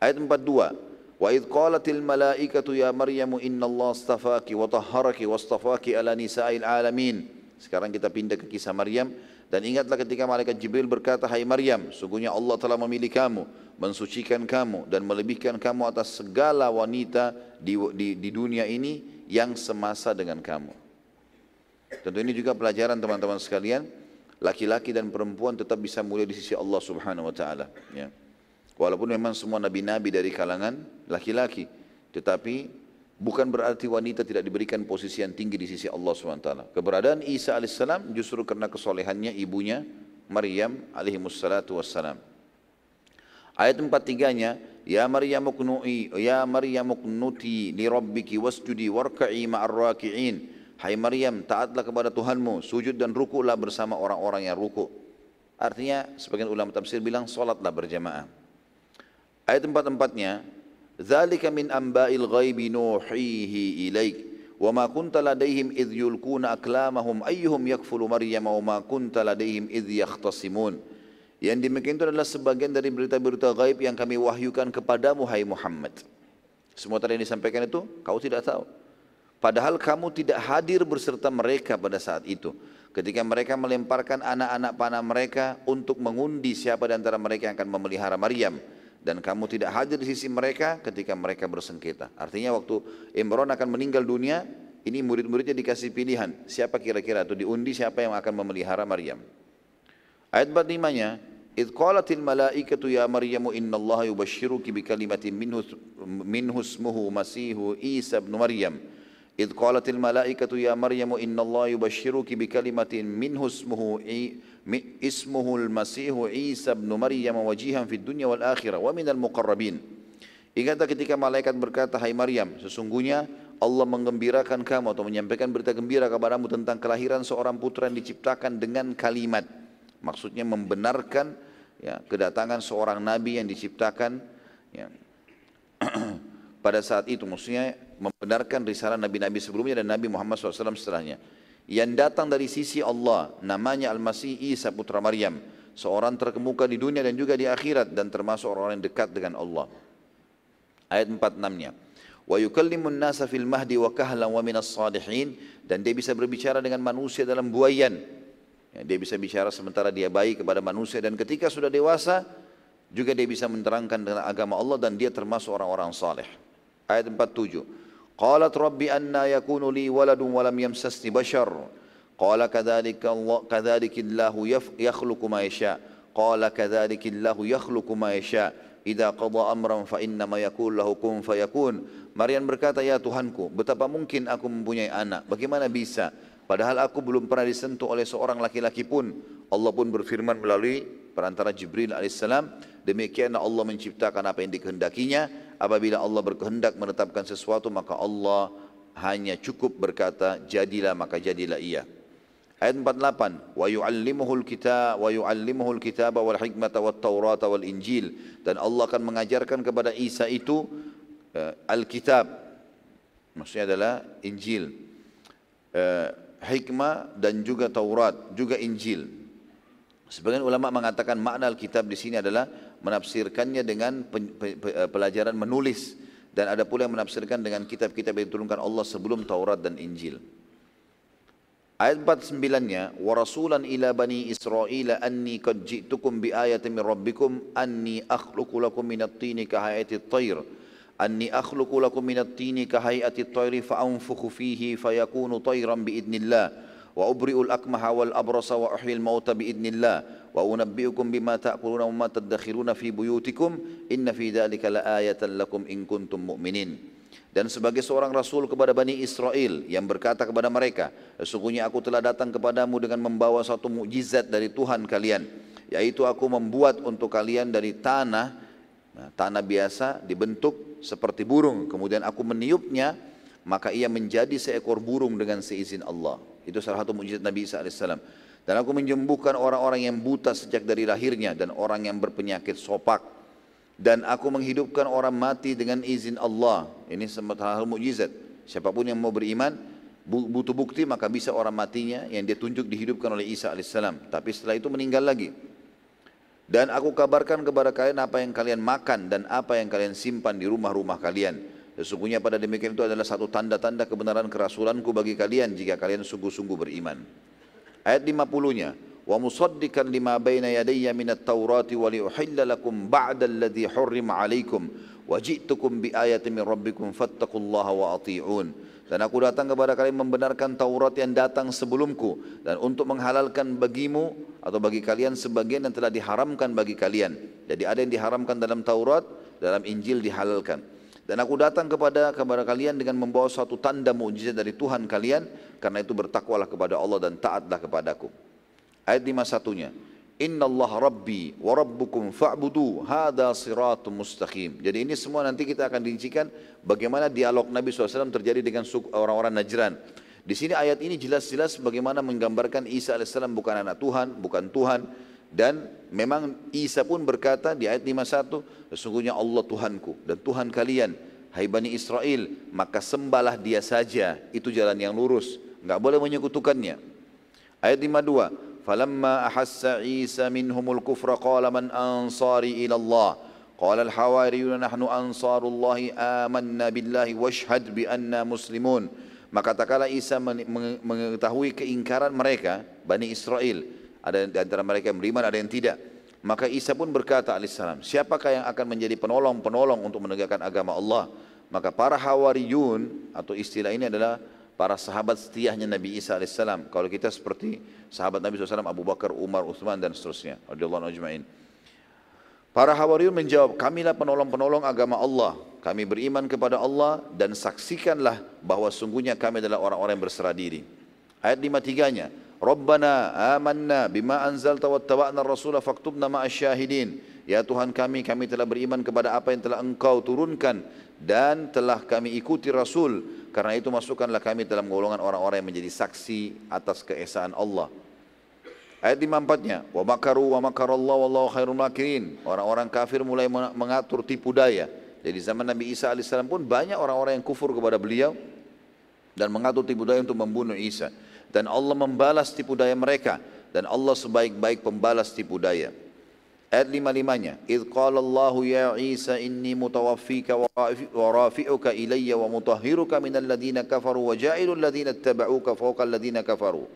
Ayat 42. Wa idh qalatil malaikatu ya Maryam inna Allah astafaki wa tahharaki wa astafaki ala nisa'il alamin. Sekarang kita pindah ke kisah Maryam dan ingatlah ketika malaikat Jibril berkata, "Hai Maryam, sungguhnya Allah telah memilih kamu, mensucikan kamu dan melebihkan kamu atas segala wanita di, di, di dunia ini yang semasa dengan kamu." Tentu ini juga pelajaran teman-teman sekalian, laki-laki dan perempuan tetap bisa mulia di sisi Allah Subhanahu wa taala, ya. Walaupun memang semua nabi-nabi dari kalangan laki-laki, tetapi bukan berarti wanita tidak diberikan posisi yang tinggi di sisi Allah SWT. Keberadaan Isa AS justru karena kesolehannya ibunya Maryam alaihi wassalam. Ayat 43-nya, Ya Maryam uknu'i, Ya Maryam uknuti li rabbiki wasjudi warka'i ma'ar raki'in. Hai Maryam, taatlah kepada Tuhanmu, sujud dan rukulah bersama orang-orang yang ruku. Artinya, sebagian ulama tafsir bilang, solatlah berjamaah. Ayat empat-empatnya, "Dzalika min amba'il ghaibi nuhihi ilaik." Wa ma kunta ladaihim idh yulkuna aklamahum ayyuhum yakfulu Maryam wa ma kunta ladaihim idh yakhtasimun. Yang demikian itu adalah sebagian dari berita-berita gaib yang kami wahyukan kepadamu hai Muhammad. Semua tadi yang disampaikan itu kau tidak tahu. Padahal kamu tidak hadir berserta mereka pada saat itu. Ketika mereka melemparkan anak-anak panah mereka untuk mengundi siapa di antara mereka yang akan memelihara Maryam dan kamu tidak hadir di sisi mereka ketika mereka bersengketa. Artinya waktu Imran akan meninggal dunia, ini murid-muridnya dikasih pilihan, siapa kira-kira atau diundi siapa yang akan memelihara Maryam. Ayat 45-nya, "Idz qalatil malaikatu ya Maryamu innallaha yubashshiruki bikalimatin minhu minhu ismuhu Masihu Isa ibn Maryam." إذ قالت الملائكة يا مريم إن الله يبشرك بكلمة منه اسمه اسمه المسيح عيسى بن مريم وجيها في الدنيا والآخرة ومن المقربين Ingatlah ketika malaikat berkata, Hai Maryam, sesungguhnya Allah menggembirakan kamu atau menyampaikan berita gembira kepadamu tentang kelahiran seorang putra yang diciptakan dengan kalimat. Maksudnya membenarkan ya, kedatangan seorang nabi yang diciptakan ya, *clears throat* pada saat itu. Maksudnya membenarkan risalah nabi-nabi sebelumnya dan Nabi Muhammad SAW setelahnya. Yang datang dari sisi Allah namanya Al-Masih Isa putra Maryam seorang terkemuka di dunia dan juga di akhirat dan termasuk orang yang dekat dengan Allah. Ayat 46-nya wa yukallimun nasa fil mahdi wa kahlan wa minas salihin. Dan dia bisa berbicara dengan manusia dalam buayan. Ya, dia bisa bicara sementara dia baik kepada manusia. Dan ketika sudah dewasa juga dia bisa menerangkan dengan agama Allah dan dia termasuk orang-orang saleh Ayat 47. Qalat rabbi anna yakunu li waladun walam yamsasni bashar. Qala kadhalika Allah kadhalikillahu yakhluqu ma yasha. Qala kadhalikillahu yakhluqu ma yasha. Idza qada amran fa innama yakul lahu kun fayakun. Maryam berkata, "Ya Tuhanku, betapa mungkin aku mempunyai anak? Bagaimana bisa? Padahal aku belum pernah disentuh oleh seorang laki-laki pun. Allah pun berfirman melalui perantara Jibril alaihissalam, demikian Allah menciptakan apa yang dikehendakinya, apabila Allah berkehendak menetapkan sesuatu maka Allah hanya cukup berkata jadilah maka jadilah ia. Ayat 48, wa yu'allimuhul kitab wa yu'allimuhul kitaba wal hikmata wat taurata wal injil. Dan Allah akan mengajarkan kepada Isa itu uh, Alkitab. Maksudnya adalah Injil. Uh, hikmah dan juga Taurat juga Injil. Sebagian ulama mengatakan makna Alkitab di sini adalah menafsirkannya dengan eh, pelajaran menulis dan ada pula yang menafsirkan dengan kitab-kitab yang diturunkan Allah sebelum Taurat dan Injil. Ayat 49-nya, "Wa rasulan ila bani Israil anni qad ji'tukum bi ayatin min rabbikum anni akhluqu lakum minat tini ka hayati at-tayr." أني أخلق لكم من الطين كهيئة الطير فأنفخ فيه فيكون طيرا بإذن الله وأبرئ الأكمه والأبرص وأحيي الموت بإذن الله wa unabbiukum bima ta'kuluna wa ma tadakhiruna fi buyutikum. Inna fi dzalika laayatan lakum in kuntum mu'minin. Dan sebagai seorang rasul kepada Bani Israel yang berkata kepada mereka sesungguhnya aku telah datang kepadamu dengan membawa satu mukjizat dari Tuhan kalian yaitu aku membuat untuk kalian dari tanah nah, tanah biasa dibentuk seperti burung. Kemudian aku meniupnya maka ia menjadi seekor burung dengan seizin Allah. Itu salah satu mukjizat Nabi Isa alaihissalam. Dan aku menyembuhkan orang-orang yang buta sejak dari lahirnya dan orang yang berpenyakit sopak. Dan aku menghidupkan orang mati dengan izin Allah. Ini salah satu mujizat. Siapa pun yang mau beriman, butuh bukti maka bisa orang matinya yang dia tunjuk dihidupkan oleh Isa alaihissalam. Tapi setelah itu meninggal lagi. Dan aku kabarkan kepada kalian apa yang kalian makan dan apa yang kalian simpan di rumah-rumah kalian. Sesungguhnya pada demikian itu adalah satu tanda-tanda kebenaran kerasulanku bagi kalian jika kalian sungguh-sungguh beriman. Ayat 50-nya. Wa musaddikan lima baina yadayya minat taurati wa liuhilla lakum ba'da alladhi hurrima alaikum wa ji'tukum bi ayatin min rabbikum fattaqullaha wa ati'un. Dan aku datang kepada kalian membenarkan Taurat yang datang sebelumku dan untuk menghalalkan bagimu atau bagi kalian sebagian yang telah diharamkan bagi kalian. Jadi ada yang diharamkan dalam Taurat, dalam Injil dihalalkan. Dan aku datang kepada kepada kalian dengan membawa suatu tanda mujizat dari Tuhan kalian karena itu bertakwalah kepada Allah dan taatlah kepadaku. Ayat 51-nya. Inna Allah Rabbi wa Rabbukum fa'budu hada mustaqim. Jadi ini semua nanti kita akan dincikan bagaimana dialog Nabi SAW terjadi dengan orang-orang Najran. Di sini ayat ini jelas-jelas bagaimana menggambarkan Isa AS bukan anak Tuhan, bukan Tuhan. Dan memang Isa pun berkata di ayat 51, sesungguhnya Allah Tuhanku dan Tuhan kalian, hai Bani Israel, maka sembahlah dia saja, itu jalan yang lurus, nggak boleh menyekutukannya. Ayat 52, falamma ahassa Isa minhumul kufra qala man ansari ilallah, al-hawariyun ansarullahi amanna billahi washhad bi muslimun. Maka tak kala Isa mengetahui keingkaran mereka, Bani Israel, ada di antara mereka yang beriman ada yang tidak maka Isa pun berkata alaihissalam siapakah yang akan menjadi penolong-penolong untuk menegakkan agama Allah maka para hawariyun atau istilah ini adalah para sahabat setiahnya Nabi Isa AS. Kalau kita seperti sahabat Nabi SAW, Abu Bakar, Umar, Uthman dan seterusnya. Ajma'in. Para Hawariyun menjawab, kamilah penolong-penolong agama Allah. Kami beriman kepada Allah dan saksikanlah bahwa sungguhnya kami adalah orang-orang yang berserah diri. Ayat 53-nya, Rabbana amanna bima anzalta wattaba'na rasulah faktubna ma'asyahidin. Ya Tuhan kami, kami telah beriman kepada apa yang telah engkau turunkan dan telah kami ikuti Rasul karena itu masukkanlah kami dalam golongan orang-orang yang menjadi saksi atas keesaan Allah. Ayat 54-nya, wa makaru wa makarallahu wallahu khairul makirin. Orang-orang kafir mulai mengatur tipu daya. Jadi zaman Nabi Isa AS pun banyak orang-orang yang kufur kepada beliau dan mengatur tipu daya untuk membunuh Isa. Dan Allah membalas tipu daya mereka dan Allah sebaik-baik pembalas tipu daya. Ayat lima-limanya. Idh qala Allahu ya Isa inni mutawaffika wa rafi'uka ilayya wa mutahhiruka minal ladhina kafaru wa ja'ilul ladhina ittaba'uka fawqa alladhina kafaru.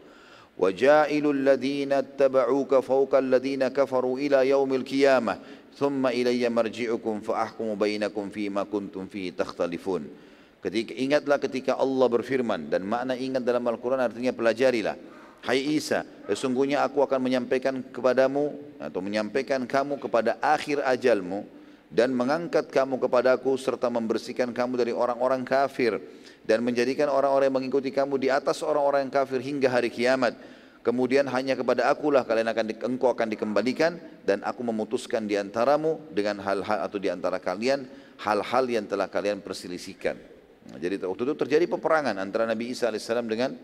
Wa ja'ilul ladhina ittaba'uka fawqa alladhina kafaru ila yaumil qiyamah. Thumma ilayya marji'ukum fa ahkumu bainakum fima kuntum fihi takhtalifun. Ketika ingatlah ketika Allah berfirman dan makna ingat dalam Al-Quran artinya pelajarilah. Hai Isa, sesungguhnya aku akan menyampaikan kepadamu atau menyampaikan kamu kepada akhir ajalmu dan mengangkat kamu kepadaku serta membersihkan kamu dari orang-orang kafir dan menjadikan orang-orang yang mengikuti kamu di atas orang-orang yang kafir hingga hari kiamat. Kemudian hanya kepada akulah kalian akan di, engkau akan dikembalikan dan aku memutuskan di antaramu dengan hal-hal atau di antara kalian hal-hal yang telah kalian perselisihkan. Jadi waktu itu terjadi peperangan antara Nabi Isa alaihissalam dengan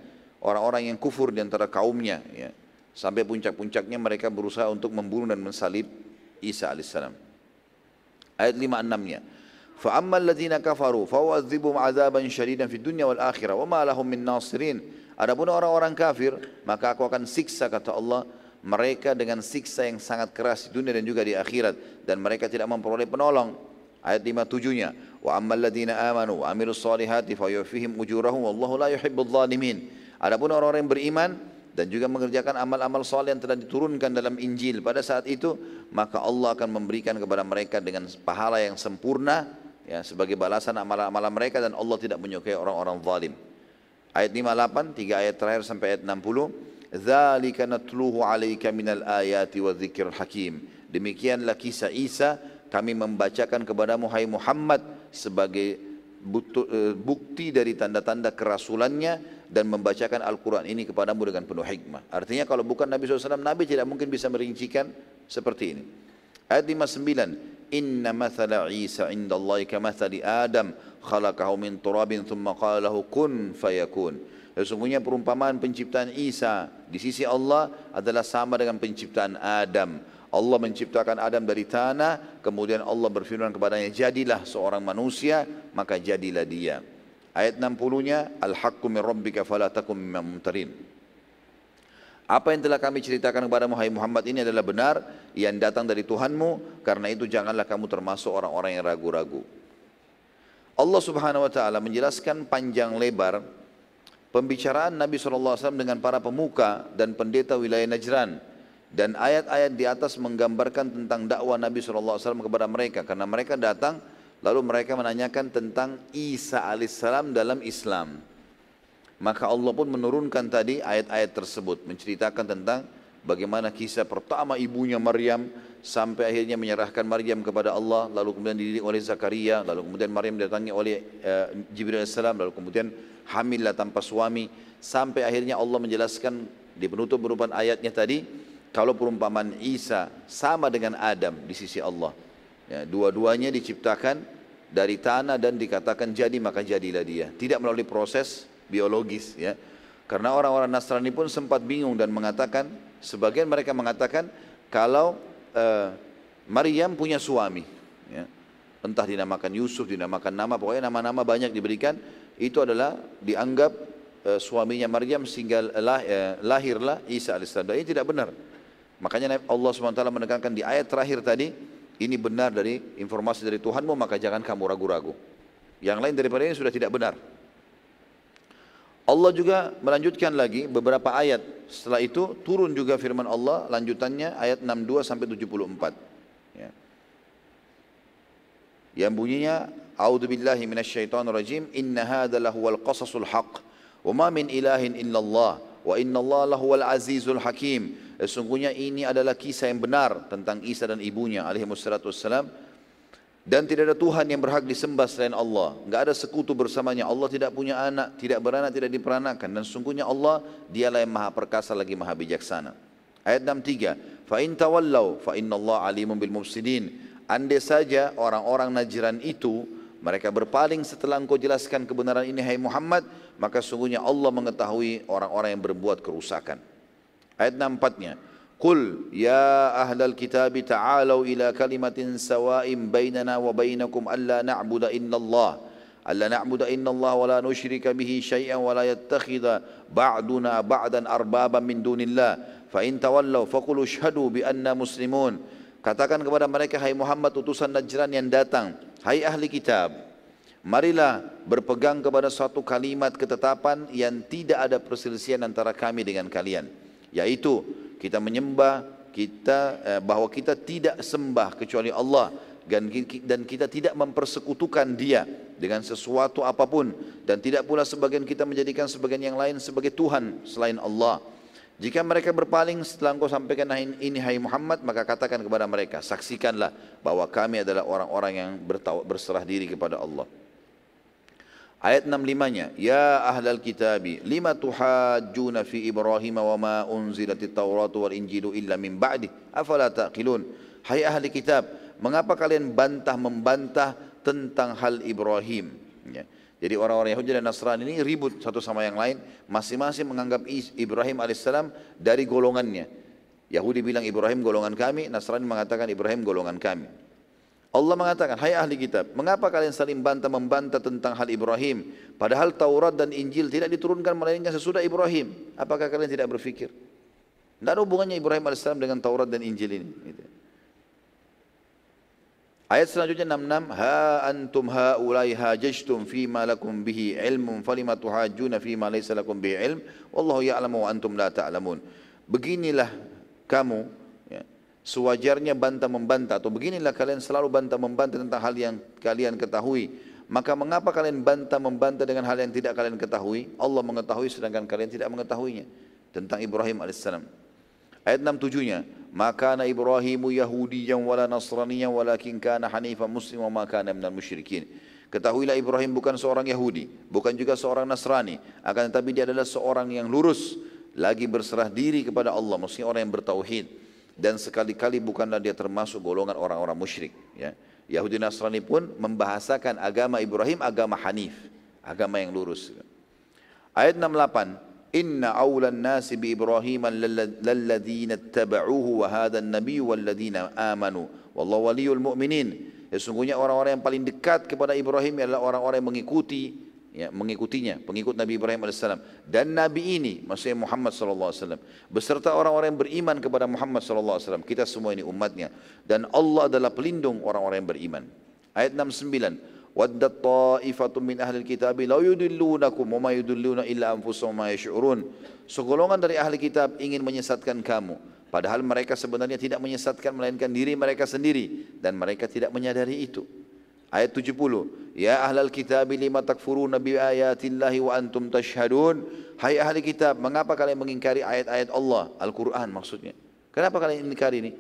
orang-orang yang kufur di antara kaumnya ya. sampai puncak-puncaknya mereka berusaha untuk membunuh dan mensalib Isa alaihissalam ayat 56-nya fa ammal ladzina kafaru fa u'adzibum 'adzaban syadidan fid dunya wal akhirah wa ma lahum min nasirin. Adapun orang-orang kafir maka aku akan siksa kata Allah mereka dengan siksa yang sangat keras di dunia dan juga di akhirat. Dan mereka tidak memperoleh penolong. Ayat 57-nya wa ammal ladzina amanu wa amilus solihati fa yuwafihim ujurahum wallahu la Adapun orang-orang beriman dan juga mengerjakan amal-amal soleh yang telah diturunkan dalam Injil pada saat itu, maka Allah akan memberikan kepada mereka dengan pahala yang sempurna ya sebagai balasan mereka dan Allah tidak menyukai orang-orang zalim. Ayat 58, tiga ayat terakhir sampai ayat 60. Dzalika natluhu 'alaika minal ayati wa hakim. Demikianlah kisah Isa kami membacakan kepadamu hai Muhammad sebagai eh, bukti dari tanda-tanda kerasulannya dan membacakan Al-Quran ini kepadamu dengan penuh hikmah. Artinya kalau bukan Nabi SAW, Nabi tidak mungkin bisa merincikan seperti ini. Ayat 59, inna mathala Isa indallahi kamathali Adam khalaqahu min turabin thumma qala lahu kun fayakun sesungguhnya perumpamaan penciptaan Isa di sisi Allah adalah sama dengan penciptaan Adam Allah menciptakan Adam dari tanah kemudian Allah berfirman kepadanya jadilah seorang manusia maka jadilah dia. Ayat 60-nya al-haqqu min rabbika fala takum mimman apa yang telah kami ceritakan kepada Muhammad ini adalah benar yang datang dari Tuhanmu karena itu janganlah kamu termasuk orang-orang yang ragu-ragu. Allah Subhanahu wa taala menjelaskan panjang lebar pembicaraan Nabi SAW dengan para pemuka dan pendeta wilayah Najran dan ayat-ayat di atas menggambarkan tentang dakwah Nabi SAW kepada mereka karena mereka datang lalu mereka menanyakan tentang Isa alaihissalam dalam Islam. Maka Allah pun menurunkan tadi ayat-ayat tersebut menceritakan tentang bagaimana kisah pertama ibunya Maryam sampai akhirnya menyerahkan Maryam kepada Allah lalu kemudian dididik oleh Zakaria lalu kemudian Maryam didatangi oleh uh, Jibril AS lalu kemudian hamillah tanpa suami sampai akhirnya Allah menjelaskan di penutup berupa ayatnya tadi kalau perumpamaan Isa sama dengan Adam di sisi Allah ya, dua-duanya diciptakan dari tanah dan dikatakan jadi maka jadilah dia tidak melalui proses biologis ya. Karena orang-orang Nasrani pun sempat bingung dan mengatakan, sebagian mereka mengatakan kalau uh, Maryam punya suami, ya. entah dinamakan Yusuf, dinamakan nama, pokoknya nama-nama banyak diberikan, itu adalah dianggap uh, suaminya Maryam sehingga lah, uh, lahirlah Isa alaihissalam. Ini tidak benar. Makanya Allah SWT menekankan di ayat terakhir tadi, ini benar dari informasi dari Tuhanmu, maka jangan kamu ragu-ragu. Yang lain daripada ini sudah tidak benar. Allah juga melanjutkan lagi beberapa ayat. Setelah itu turun juga firman Allah lanjutannya ayat 62 sampai 74. Ya. Yang bunyinya A'udzu billahi minasyaitonir rajim inna hadza lahuwal qasasul wa ma min ilahin illallah wa innallaha lahuwal azizul hakim. Sesungguhnya ini adalah kisah yang benar tentang Isa dan ibunya alaihi wassalatu wassalam dan tidak ada Tuhan yang berhak disembah selain Allah. Enggak ada sekutu bersamanya. Allah tidak punya anak, tidak beranak, tidak diperanakan. Dan sungguhnya Allah, dialah yang maha perkasa lagi maha bijaksana. Ayat 63. Fa tawallau fa Allah alimun bil mufsidin. Andai saja orang-orang Najran itu mereka berpaling setelah engkau jelaskan kebenaran ini hai Muhammad, maka sungguhnya Allah mengetahui orang-orang yang berbuat kerusakan. Ayat 64-nya. Qul ya ahlal kitab ta'alu ila kalimatin sawa'in bainana wa bainakum alla na'budu illallah. Alla na'budu illallah wa la nusyrika bihi syai'an wa la yattakhidha ba'duna ba'dan arbaban min dunillah. Fa in tawallaw faqulu ashhadu bi anna muslimun. Katakan kepada mereka hai Muhammad utusan Najran yang datang. Hai ahli kitab marilah berpegang kepada suatu kalimat ketetapan yang tidak ada perselisihan antara kami dengan kalian. Yaitu kita menyembah kita eh, bahwa kita tidak sembah kecuali Allah dan dan kita tidak mempersekutukan dia dengan sesuatu apapun dan tidak pula sebagian kita menjadikan sebagian yang lain sebagai Tuhan selain Allah. Jika mereka berpaling setelah engkau sampaikan ini hai Muhammad maka katakan kepada mereka saksikanlah bahwa kami adalah orang-orang yang berserah diri kepada Allah. Ayat 65-nya, Ya ahlal kitabi, lima tuhajjuna fi Ibrahim wa ma unzilatit Tauratu wal Injilu illa min ba'di, afala taqilun. Hai ahli kitab, mengapa kalian bantah membantah tentang hal Ibrahim? Ya. Jadi orang-orang Yahudi dan Nasrani ini ribut satu sama yang lain, masing-masing menganggap Ibrahim alaihissalam dari golongannya. Yahudi bilang Ibrahim golongan kami, Nasrani mengatakan Ibrahim golongan kami. Allah mengatakan, hai ahli kitab, mengapa kalian saling bantah membantah tentang hal Ibrahim? Padahal Taurat dan Injil tidak diturunkan melainkan sesudah Ibrahim. Apakah kalian tidak berpikir? Tidak ada hubungannya Ibrahim AS dengan Taurat dan Injil ini. Gitu. Ayat selanjutnya 66, Ha antum haulai hajajtum fima lakum bihi ilmun falima tuhajjuna fima laysa lakum bihi ilm wallahu ya'lamu wa antum la ta'lamun. Beginilah kamu sewajarnya bantah membantah atau beginilah kalian selalu bantah membantah tentang hal yang kalian ketahui. Maka mengapa kalian bantah membantah dengan hal yang tidak kalian ketahui? Allah mengetahui sedangkan kalian tidak mengetahuinya. Tentang Ibrahim alaihissalam. Ayat 67 nya maka na Ibrahimu Yahudiyan wala Nasraniyan walakin kana hanifan muslim wa maka na minal musyrikin. Ketahuilah Ibrahim bukan seorang Yahudi, bukan juga seorang Nasrani, akan tetapi dia adalah seorang yang lurus, lagi berserah diri kepada Allah, maksudnya orang yang bertauhid dan sekali-kali bukanlah dia termasuk golongan orang-orang musyrik ya. Yahudi Nasrani pun membahasakan agama Ibrahim agama Hanif agama yang lurus. Ayat 68 Inna awlan nasi bi Ibrahim lalladzina ittaba'uhu wa hadha an-nabiy walladzina amanu. Wallahu waliyul mu'minin. Sesungguhnya orang-orang yang paling dekat kepada Ibrahim adalah orang-orang yang mengikuti ya, mengikutinya, pengikut Nabi Ibrahim AS. Dan Nabi ini, maksudnya Muhammad SAW, beserta orang-orang yang beriman kepada Muhammad SAW. Kita semua ini umatnya. Dan Allah adalah pelindung orang-orang yang beriman. Ayat 69. Waddat ta'ifatun min ahli kitab la yudillunakum wa ma yudilluna illa anfusahum ma yash'urun. Segolongan dari ahli kitab ingin menyesatkan kamu. Padahal mereka sebenarnya tidak menyesatkan melainkan diri mereka sendiri dan mereka tidak menyadari itu. Ayat 70. Ya ahlal kitab lima takfuruna bi ayatillahi wa antum tashhadun. Hai ahli kitab, mengapa kalian mengingkari ayat-ayat Allah, Al-Qur'an maksudnya? Kenapa kalian mengingkari ini?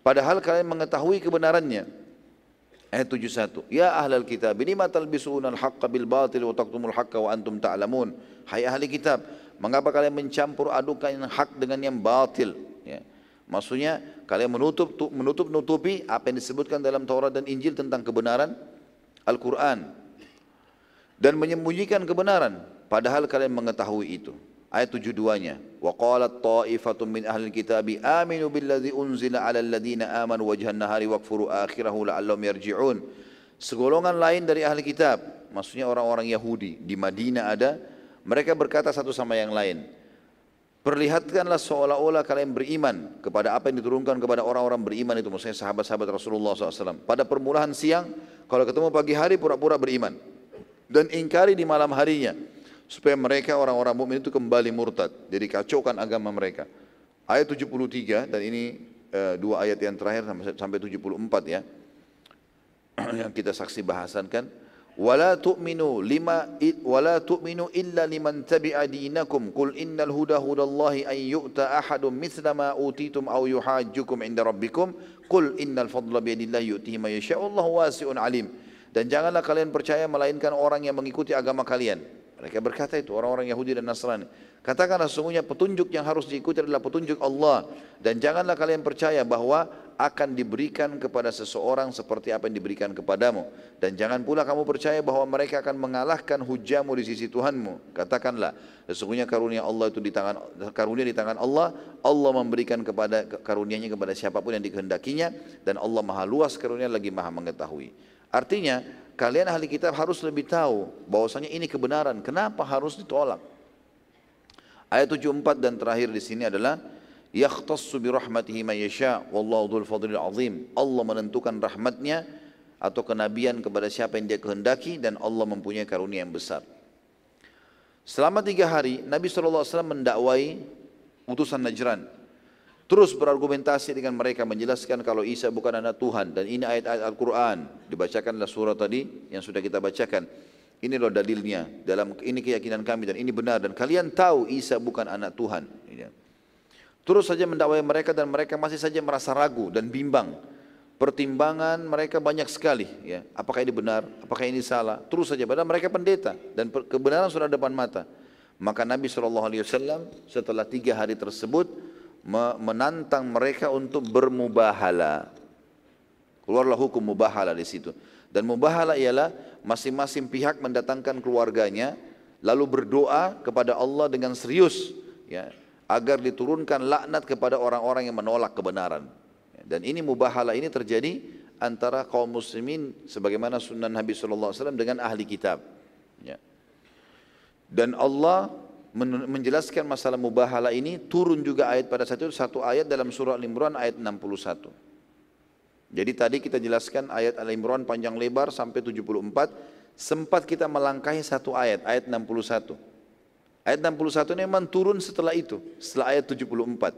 Padahal kalian mengetahui kebenarannya. Ayat 71. Ya ahlal kitab, lima talbisuna al-haqqa bil batil wa taqtumul haqqa wa antum ta'lamun. Hai ahli kitab, mengapa kalian mencampur adukan hak dengan yang batil? Ya. Maksudnya kalian menutup menutup nutupi apa yang disebutkan dalam Taurat dan Injil tentang kebenaran Al-Quran dan menyembunyikan kebenaran padahal kalian mengetahui itu. Ayat tujuh-duanya. Wa qalat ta'ifatun min ahli kitabi aminu billadhi unzila ala alladhina amanu wajhan nahari wakfuru akhirahu la'allahum yarji'un. Segolongan lain dari ahli kitab, maksudnya orang-orang Yahudi di Madinah ada, mereka berkata satu sama yang lain, Perlihatkanlah seolah-olah kalian beriman kepada apa yang diturunkan kepada orang-orang beriman itu, maksudnya sahabat-sahabat Rasulullah SAW. Pada permulaan siang, kalau ketemu pagi hari pura-pura beriman. Dan ingkari di malam harinya. Supaya mereka orang-orang mukmin itu kembali murtad. Jadi kacaukan agama mereka. Ayat 73 dan ini uh, dua ayat yang terakhir sampai, sampai 74 ya. *clears throat* yang kita saksi bahasan wala tu'minu lima wala tu'minu illa liman tabi'a dinakum. Qul innal huda hudallahi an yu'ta ahadun mithla ma utitum aw yuhajjukum 'inda rabbikum. Qul innal fadla biyadillahi yu'tihi may yasha'u. Wallahu wasi'un 'alim. Dan janganlah kalian percaya melainkan orang yang mengikuti agama kalian. Mereka berkata itu orang-orang Yahudi dan Nasrani. Katakanlah sesungguhnya petunjuk yang harus diikuti adalah petunjuk Allah. Dan janganlah kalian percaya bahwa akan diberikan kepada seseorang seperti apa yang diberikan kepadamu. Dan jangan pula kamu percaya bahwa mereka akan mengalahkan hujahmu di sisi Tuhanmu. Katakanlah, sesungguhnya karunia Allah itu di tangan karunia di tangan Allah. Allah memberikan kepada karunianya kepada siapa pun yang dikehendakinya dan Allah Maha luas karunia lagi Maha mengetahui. Artinya, kalian ahli kitab harus lebih tahu bahwasanya ini kebenaran. Kenapa harus ditolak? Ayat 74 dan terakhir di sini adalah yakhtassu bi rahmatihi man yasha wallahu dzul fadlil azim. Allah menentukan rahmatnya atau kenabian kepada siapa yang dia kehendaki dan Allah mempunyai karunia yang besar. Selama tiga hari Nabi SAW mendakwai utusan Najran. Terus berargumentasi dengan mereka menjelaskan kalau Isa bukan anak Tuhan dan ini ayat-ayat Al-Quran. Dibacakanlah surah tadi yang sudah kita bacakan. Ini loh dalilnya dalam ini keyakinan kami dan ini benar dan kalian tahu Isa bukan anak Tuhan. Terus saja mendakwai mereka dan mereka masih saja merasa ragu dan bimbang. Pertimbangan mereka banyak sekali. Ya. Apakah ini benar? Apakah ini salah? Terus saja. Padahal mereka pendeta dan kebenaran sudah depan mata. Maka Nabi SAW setelah tiga hari tersebut menantang mereka untuk bermubahala. Keluarlah hukum mubahala di situ. Dan mubahala ialah masing-masing pihak mendatangkan keluarganya lalu berdoa kepada Allah dengan serius. Ya, agar diturunkan laknat kepada orang-orang yang menolak kebenaran. Dan ini mubahala ini terjadi antara kaum muslimin sebagaimana sunnah Nabi SAW dengan ahli kitab. Ya. Dan Allah menjelaskan masalah mubahala ini turun juga ayat pada saat itu satu ayat dalam surah Al-Imran ayat 61. Jadi tadi kita jelaskan ayat Al-Imran panjang lebar sampai 74 sempat kita melangkahi satu ayat ayat 61. Ayat 61 ini memang turun setelah itu, setelah ayat 74.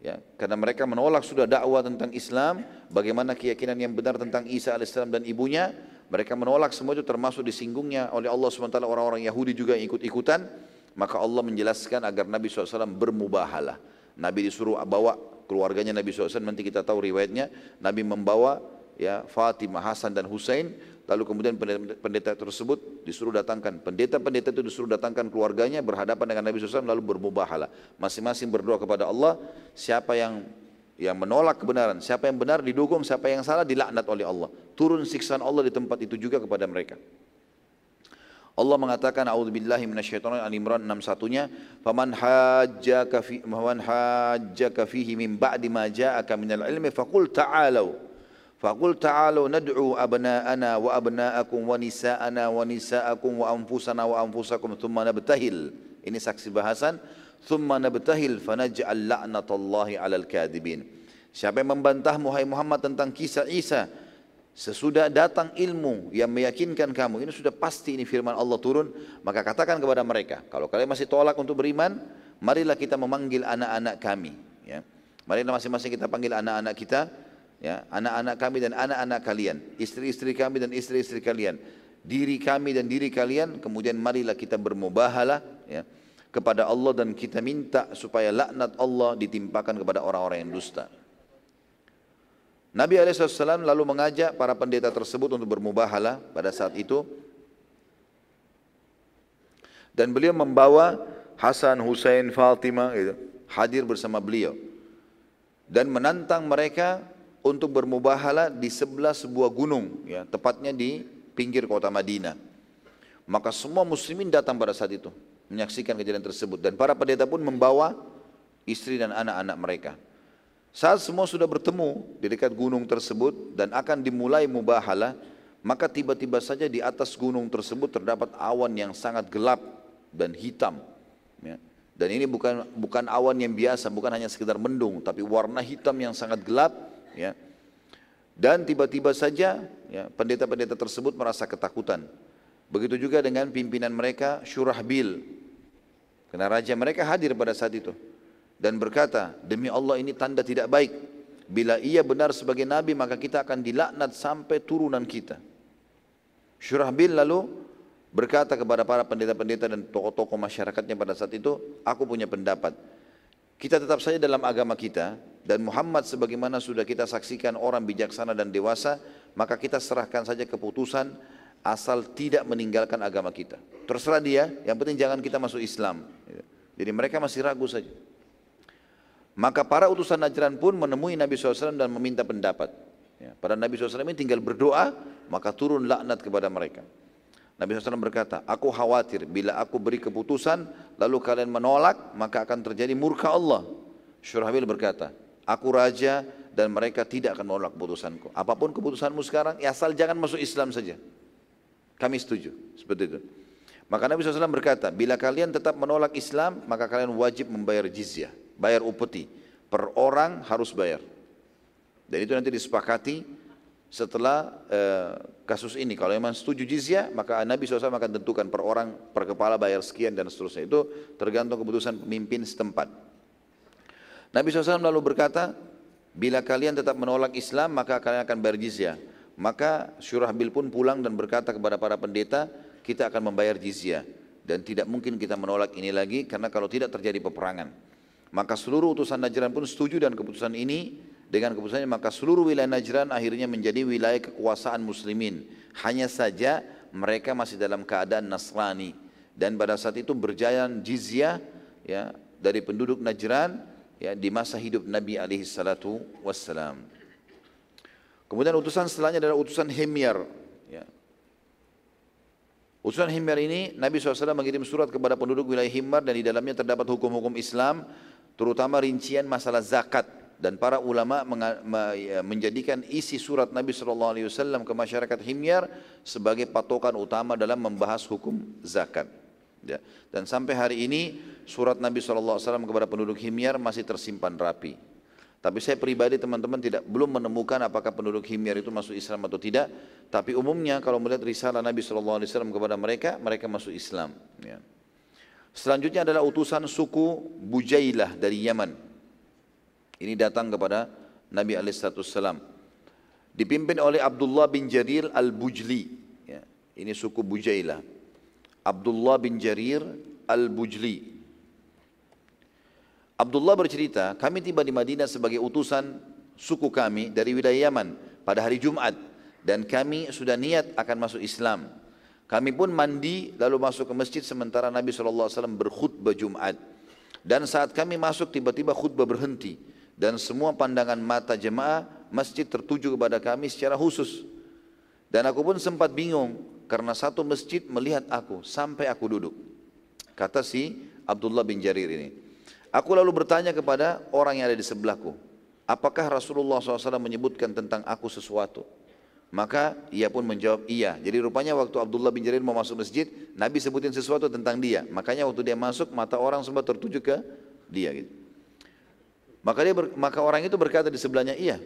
Ya, karena mereka menolak sudah dakwah tentang Islam, bagaimana keyakinan yang benar tentang Isa alaihissalam dan ibunya, mereka menolak semua itu termasuk disinggungnya oleh Allah SWT orang-orang Yahudi juga ikut-ikutan, maka Allah menjelaskan agar Nabi SAW bermubahalah. Nabi disuruh bawa keluarganya Nabi SAW, nanti kita tahu riwayatnya, Nabi membawa ya Fatimah, Hasan dan Husain Lalu kemudian pendeta tersebut disuruh datangkan. Pendeta-pendeta itu disuruh datangkan keluarganya berhadapan dengan Nabi SAW lalu bermubahalah. Masing-masing berdoa kepada Allah. Siapa yang yang menolak kebenaran. Siapa yang benar didukung, siapa yang salah dilaknat oleh Allah. Turun siksaan Allah di tempat itu juga kepada mereka. Allah mengatakan a'udzubillahi minasyaitonir Al Imran 61-nya, "Faman hajjaka fi man hajjaka fihi min ba'di ma ja'aka minal ilmi faqul ta'alu." Faqul ta'alu nad'u abna'ana wa abna'akum wa nisa'ana wa nisa'akum wa anfusana wa anfusakum thumma nabtahil. Ini saksi bahasan thumma nabtahil fanaj'al la'natallahi 'alal kadibin. Siapa yang membantah Muhammad Muhammad tentang kisah Isa sesudah datang ilmu yang meyakinkan kamu, ini sudah pasti ini firman Allah turun, maka katakan kepada mereka, kalau kalian masih tolak untuk beriman, marilah kita memanggil anak-anak kami, ya. Marilah masing-masing kita panggil anak-anak kita, ya, anak-anak kami dan anak-anak kalian, istri-istri kami dan istri-istri kalian, diri kami dan diri kalian, kemudian marilah kita bermubahalah, ya kepada Allah dan kita minta supaya laknat Allah ditimpakan kepada orang-orang yang dusta. Nabi SAW lalu mengajak para pendeta tersebut untuk bermubahalah pada saat itu. Dan beliau membawa Hasan, Hussein, Fatimah gitu, hadir bersama beliau. Dan menantang mereka untuk bermubahalah di sebelah sebuah gunung, ya, tepatnya di pinggir kota Madinah. Maka semua muslimin datang pada saat itu menyaksikan kejadian tersebut dan para pendeta pun membawa istri dan anak-anak mereka. Saat semua sudah bertemu di dekat gunung tersebut dan akan dimulai mubahalah, maka tiba-tiba saja di atas gunung tersebut terdapat awan yang sangat gelap dan hitam. Ya. Dan ini bukan bukan awan yang biasa, bukan hanya sekedar mendung, tapi warna hitam yang sangat gelap. Ya. Dan tiba-tiba saja ya, pendeta-pendeta tersebut merasa ketakutan. Begitu juga dengan pimpinan mereka Syurahbil. Karena raja mereka hadir pada saat itu. Dan berkata, demi Allah ini tanda tidak baik. Bila ia benar sebagai nabi maka kita akan dilaknat sampai turunan kita. Syurahbil lalu berkata kepada para pendeta-pendeta dan tokoh-tokoh masyarakatnya pada saat itu, aku punya pendapat. Kita tetap saja dalam agama kita dan Muhammad sebagaimana sudah kita saksikan orang bijaksana dan dewasa, maka kita serahkan saja keputusan asal tidak meninggalkan agama kita. Terserah dia, yang penting jangan kita masuk Islam. Jadi mereka masih ragu saja. Maka para utusan Najran pun menemui Nabi SAW dan meminta pendapat. Ya, pada Nabi SAW ini tinggal berdoa, maka turun laknat kepada mereka. Nabi SAW berkata, aku khawatir bila aku beri keputusan, lalu kalian menolak, maka akan terjadi murka Allah. Syurahbil berkata, aku raja dan mereka tidak akan menolak keputusanku. Apa pun keputusanmu sekarang, ya asal jangan masuk Islam saja. Kami setuju, seperti itu. Maka Nabi SAW berkata, bila kalian tetap menolak Islam, maka kalian wajib membayar jizyah, bayar upeti. Per orang harus bayar. Dan itu nanti disepakati setelah uh, kasus ini. Kalau memang setuju jizyah, maka Nabi SAW akan tentukan per orang, per kepala bayar sekian dan seterusnya. Itu tergantung keputusan pemimpin setempat. Nabi SAW lalu berkata, bila kalian tetap menolak Islam, maka kalian akan bayar jizyah. Maka Syurahbil pun pulang dan berkata kepada para pendeta, kita akan membayar jizyah dan tidak mungkin kita menolak ini lagi karena kalau tidak terjadi peperangan. Maka seluruh utusan Najran pun setuju dan keputusan ini dengan keputusannya maka seluruh wilayah Najran akhirnya menjadi wilayah kekuasaan muslimin. Hanya saja mereka masih dalam keadaan Nasrani dan pada saat itu berjalan jizyah ya dari penduduk Najran ya di masa hidup Nabi alaihi salatu wassalam. Kemudian utusan setelahnya adalah utusan Himyar. Ya. Utusan Himyar ini Nabi SAW mengirim surat kepada penduduk wilayah Himyar dan di dalamnya terdapat hukum-hukum Islam, terutama rincian masalah zakat dan para ulama ya, menjadikan isi surat Nabi SAW ke masyarakat Himyar sebagai patokan utama dalam membahas hukum zakat. Ya. Dan sampai hari ini surat Nabi SAW kepada penduduk Himyar masih tersimpan rapi. Tapi saya pribadi teman-teman tidak belum menemukan apakah penduduk Himyar itu masuk Islam atau tidak. Tapi umumnya kalau melihat risalah Nabi SAW kepada mereka, mereka masuk Islam. Ya. Selanjutnya adalah utusan suku Bujailah dari Yaman. Ini datang kepada Nabi SAW. Dipimpin oleh Abdullah bin Jarir al-Bujli. Ya. Ini suku Bujailah. Abdullah bin Jarir al-Bujli. Abdullah bercerita, kami tiba di Madinah sebagai utusan suku kami dari wilayah Yaman pada hari Jumat dan kami sudah niat akan masuk Islam. Kami pun mandi lalu masuk ke masjid sementara Nabi SAW berkhutbah Jumat. Dan saat kami masuk tiba-tiba khutbah berhenti Dan semua pandangan mata jemaah masjid tertuju kepada kami secara khusus. Dan aku pun sempat bingung karena satu masjid melihat aku sampai aku duduk. Kata si Abdullah bin Jarir ini. Aku lalu bertanya kepada orang yang ada di sebelahku. Apakah Rasulullah SAW menyebutkan tentang aku sesuatu? Maka ia pun menjawab iya. Jadi rupanya waktu Abdullah bin Jarir mau masuk masjid, Nabi sebutin sesuatu tentang dia. Makanya waktu dia masuk, mata orang semua tertuju ke dia. Gitu. Maka dia ber, maka orang itu berkata di sebelahnya, iya.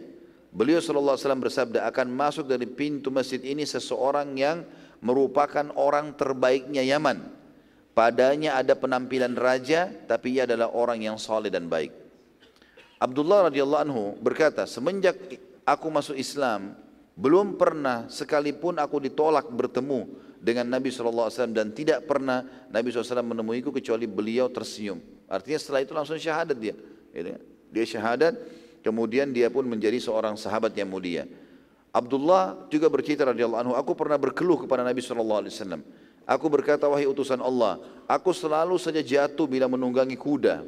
Beliau SAW bersabda, akan masuk dari pintu masjid ini seseorang yang merupakan orang terbaiknya Yaman. Padanya ada penampilan raja, tapi ia adalah orang yang soleh dan baik. Abdullah radhiyallahu anhu berkata, semenjak aku masuk Islam, belum pernah sekalipun aku ditolak bertemu dengan Nabi SAW dan tidak pernah Nabi SAW menemuiku kecuali beliau tersenyum. Artinya setelah itu langsung syahadat dia. Gitu kan? Dia syahadat, kemudian dia pun menjadi seorang sahabat yang mulia. Abdullah juga bercerita radhiyallahu anhu, aku pernah berkeluh kepada Nabi wasallam. Aku berkata wahai utusan Allah, aku selalu saja jatuh bila menunggangi kuda.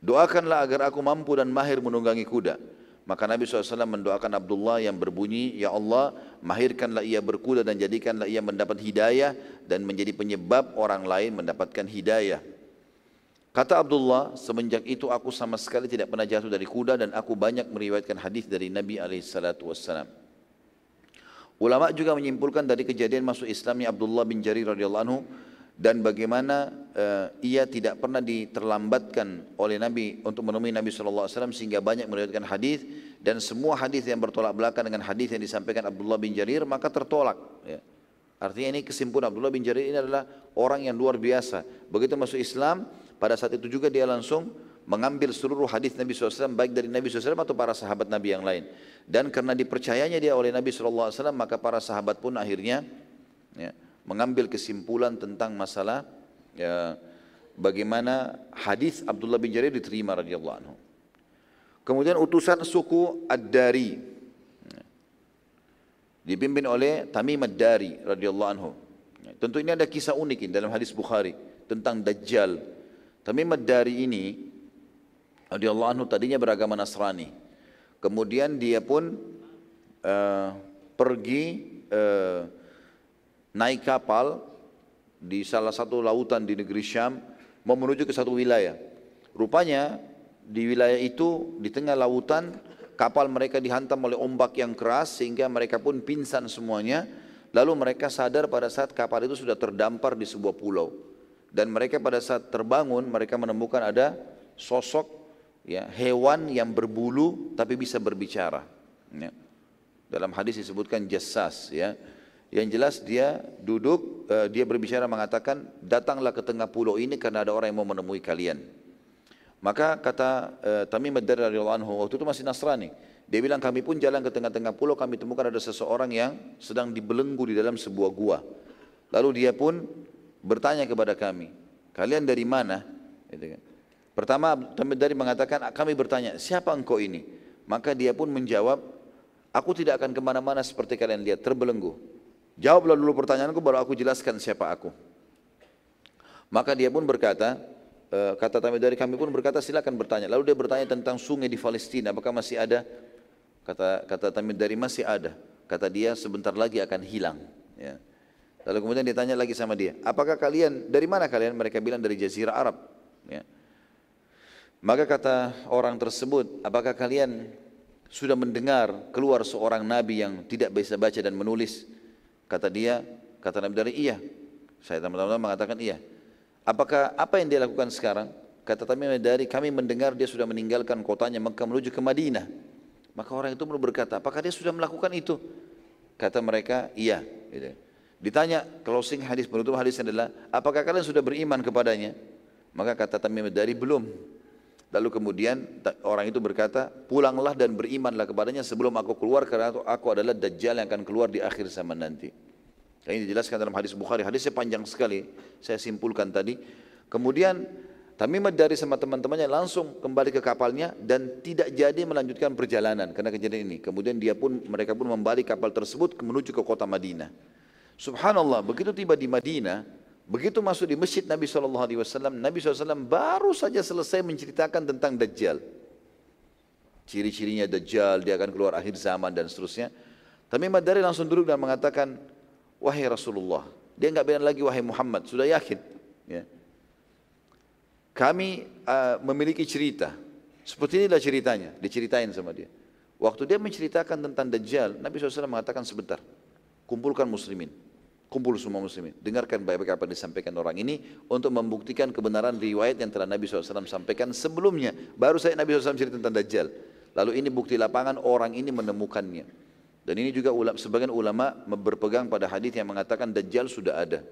Doakanlah agar aku mampu dan mahir menunggangi kuda. Maka Nabi SAW mendoakan Abdullah yang berbunyi, Ya Allah, mahirkanlah ia berkuda dan jadikanlah ia mendapat hidayah dan menjadi penyebab orang lain mendapatkan hidayah. Kata Abdullah, semenjak itu aku sama sekali tidak pernah jatuh dari kuda dan aku banyak meriwayatkan hadis dari Nabi wassalam. Ulama juga menyimpulkan dari kejadian masuk Islamnya Abdullah bin Jarir radhiyallahu anhu dan bagaimana uh, ia tidak pernah diterlambatkan oleh Nabi untuk menemui Nabi SAW sehingga banyak meriwayatkan hadis dan semua hadis yang bertolak belakang dengan hadis yang disampaikan Abdullah bin Jarir maka tertolak. Ya. Artinya ini kesimpulan Abdullah bin Jarir ini adalah orang yang luar biasa. Begitu masuk Islam, pada saat itu juga dia langsung mengambil seluruh hadis Nabi SAW baik dari Nabi SAW atau para sahabat Nabi yang lain. Dan karena dipercayanya dia oleh Nabi SAW maka para sahabat pun akhirnya ya, mengambil kesimpulan tentang masalah ya, bagaimana hadis Abdullah bin Jarir diterima radhiyallahu anhu. Kemudian utusan suku Ad-Dari ya, dipimpin oleh Tamim Ad-Dari radhiyallahu anhu. Ya, tentu ini ada kisah unik dalam hadis Bukhari tentang Dajjal Tamim dari ini radhiyallahu anhu tadinya beragama Nasrani. Kemudian dia pun uh, pergi uh, naik kapal di salah satu lautan di negeri Syam mau menuju ke satu wilayah. Rupanya di wilayah itu di tengah lautan kapal mereka dihantam oleh ombak yang keras sehingga mereka pun pingsan semuanya. Lalu mereka sadar pada saat kapal itu sudah terdampar di sebuah pulau dan mereka pada saat terbangun mereka menemukan ada sosok ya hewan yang berbulu tapi bisa berbicara ya. dalam hadis disebutkan jassas ya yang jelas dia duduk uh, dia berbicara mengatakan datanglah ke tengah pulau ini karena ada orang yang mau menemui kalian maka kata uh, Tamim ad-Dari radhiyallahu anhu waktu itu masih Nasrani dia bilang kami pun jalan ke tengah-tengah pulau kami temukan ada seseorang yang sedang dibelenggu di dalam sebuah gua lalu dia pun bertanya kepada kami, kalian dari mana? Gitu kan. Pertama dari mengatakan, kami bertanya, siapa engkau ini? Maka dia pun menjawab, aku tidak akan ke mana-mana seperti kalian lihat, terbelenggu. Jawablah dulu pertanyaanku, baru aku jelaskan siapa aku. Maka dia pun berkata, e, kata dari kami pun berkata silakan bertanya. Lalu dia bertanya tentang sungai di Palestina, apakah masih ada? Kata kata dari masih ada. Kata dia sebentar lagi akan hilang. Ya. Lalu kemudian ditanya lagi sama dia, apakah kalian, dari mana kalian? Mereka bilang dari Jazirah Arab. Ya. Maka kata orang tersebut, apakah kalian sudah mendengar keluar seorang nabi yang tidak bisa baca dan menulis? Kata dia, kata Nabi dari iya. Saya teman-teman mengatakan iya. Apakah apa yang dia lakukan sekarang? Kata Tamim dari kami mendengar dia sudah meninggalkan kotanya Mekah menuju ke Madinah. Maka orang itu berkata, apakah dia sudah melakukan itu? Kata mereka, iya. Gitu. Ditanya closing hadis penutup hadis adalah apakah kalian sudah beriman kepadanya? Maka kata Tamim dari belum. Lalu kemudian orang itu berkata, pulanglah dan berimanlah kepadanya sebelum aku keluar karena aku adalah dajjal yang akan keluar di akhir zaman nanti. Ini dijelaskan dalam hadis Bukhari. Hadisnya panjang sekali. Saya simpulkan tadi. Kemudian Tamim dari sama teman-temannya langsung kembali ke kapalnya dan tidak jadi melanjutkan perjalanan karena kejadian ini. Kemudian dia pun mereka pun membalik kapal tersebut menuju ke kota Madinah. Subhanallah, begitu tiba di Madinah, begitu masuk di masjid Nabi SAW, Nabi SAW baru saja selesai menceritakan tentang Dajjal. ciri-cirinya Dajjal, dia akan keluar akhir zaman dan seterusnya. Tamim Ad-Dari langsung duduk dan mengatakan, wahai Rasulullah, dia nggak bilang lagi wahai Muhammad, sudah yakin. Ya. Kami uh, memiliki cerita, seperti inilah ceritanya, diceritain sama dia. Waktu dia menceritakan tentang Dajjal, Nabi SAW mengatakan sebentar, kumpulkan muslimin. Kumpul semua muslimin. Dengarkan baik-baik apa yang disampaikan orang ini untuk membuktikan kebenaran riwayat yang telah Nabi SAW sampaikan sebelumnya. Baru saya Nabi SAW cerita tentang Dajjal. Lalu ini bukti lapangan orang ini menemukannya. Dan ini juga sebagian ulama berpegang pada hadis yang mengatakan Dajjal sudah ada.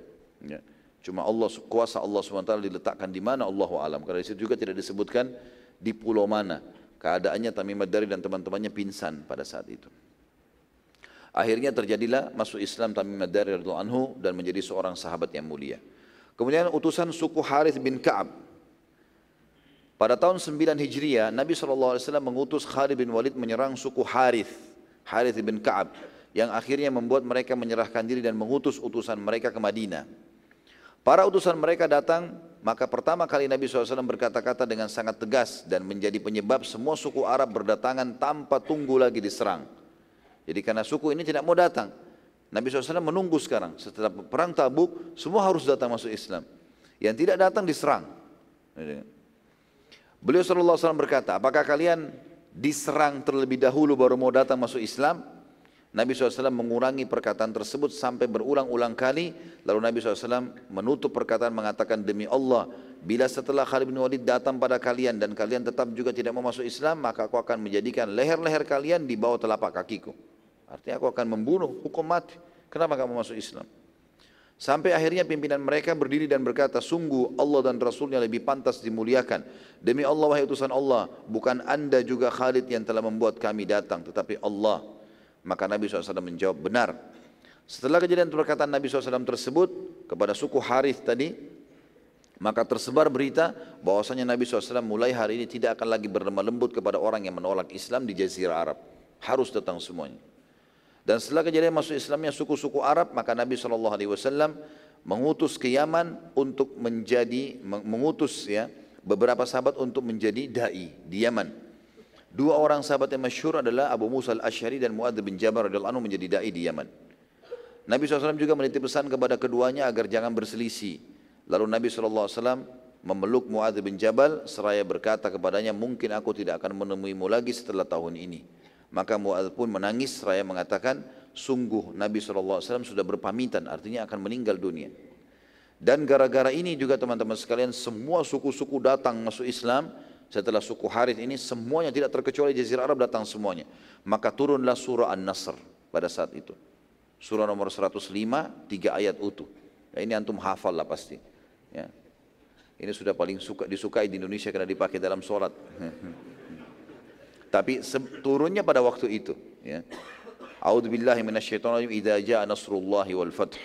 Ya. Cuma Allah kuasa Allah SWT diletakkan di mana Allah alam. Karena di situ juga tidak disebutkan di pulau mana. Keadaannya Tamim Dari dan teman-temannya pingsan pada saat itu. Akhirnya terjadilah masuk Islam Tamim Ad-Dari anhu dan menjadi seorang sahabat yang mulia. Kemudian utusan suku Harith bin Ka'ab. Pada tahun 9 Hijriah, Nabi SAW mengutus Khalid bin Walid menyerang suku Harith, Harith bin Ka'ab, yang akhirnya membuat mereka menyerahkan diri dan mengutus utusan mereka ke Madinah. Para utusan mereka datang, maka pertama kali Nabi SAW berkata-kata dengan sangat tegas dan menjadi penyebab semua suku Arab berdatangan tanpa tunggu lagi diserang. Jadi karena suku ini tidak mau datang. Nabi SAW menunggu sekarang. Setelah perang tabuk, semua harus datang masuk Islam. Yang tidak datang diserang. Beliau SAW berkata, apakah kalian diserang terlebih dahulu baru mau datang masuk Islam? Nabi SAW mengurangi perkataan tersebut sampai berulang-ulang kali. Lalu Nabi SAW menutup perkataan mengatakan, demi Allah, bila setelah Khalid bin Walid datang pada kalian dan kalian tetap juga tidak mau masuk Islam, maka aku akan menjadikan leher-leher kalian di bawah telapak kakiku. Artinya aku akan membunuh, hukum mati. Kenapa kamu masuk Islam? Sampai akhirnya pimpinan mereka berdiri dan berkata, sungguh Allah dan Rasulnya lebih pantas dimuliakan. Demi Allah wahai utusan Allah, bukan anda juga Khalid yang telah membuat kami datang, tetapi Allah. Maka Nabi SAW menjawab, benar. Setelah kejadian perkataan Nabi SAW tersebut kepada suku Harith tadi, maka tersebar berita bahwasanya Nabi SAW mulai hari ini tidak akan lagi berlemah lembut kepada orang yang menolak Islam di Jazirah Arab. Harus datang semuanya. Dan setelah kejadian masuk Islamnya suku-suku Arab, maka Nabi SAW mengutus ke Yaman untuk menjadi, mengutus ya beberapa sahabat untuk menjadi dai di Yaman. Dua orang sahabat yang masyhur adalah Abu Musa al-Ash'ari dan Muadz bin Jabal radhiyallahu anhu menjadi dai di Yaman. Nabi SAW juga menitip pesan kepada keduanya agar jangan berselisih. Lalu Nabi SAW memeluk Muadz bin Jabal seraya berkata kepadanya, mungkin aku tidak akan menemuimu lagi setelah tahun ini. Maka Mu'adz pun menangis seraya mengatakan, sungguh Nabi SAW sudah berpamitan, artinya akan meninggal dunia. Dan gara-gara ini juga teman-teman sekalian, semua suku-suku datang masuk Islam, setelah suku Harith ini semuanya tidak terkecuali Jazirah Arab datang semuanya. Maka turunlah surah An-Nasr pada saat itu. Surah nomor 105, tiga ayat utuh. Ya, ini antum hafal lah pasti. Ya. Ini sudah paling suka disukai di Indonesia karena dipakai dalam sholat. *laughs* Tapi turunnya pada waktu itu. Ya. Minasyaitonir rajim. Idza jaa nasrullahi wal fath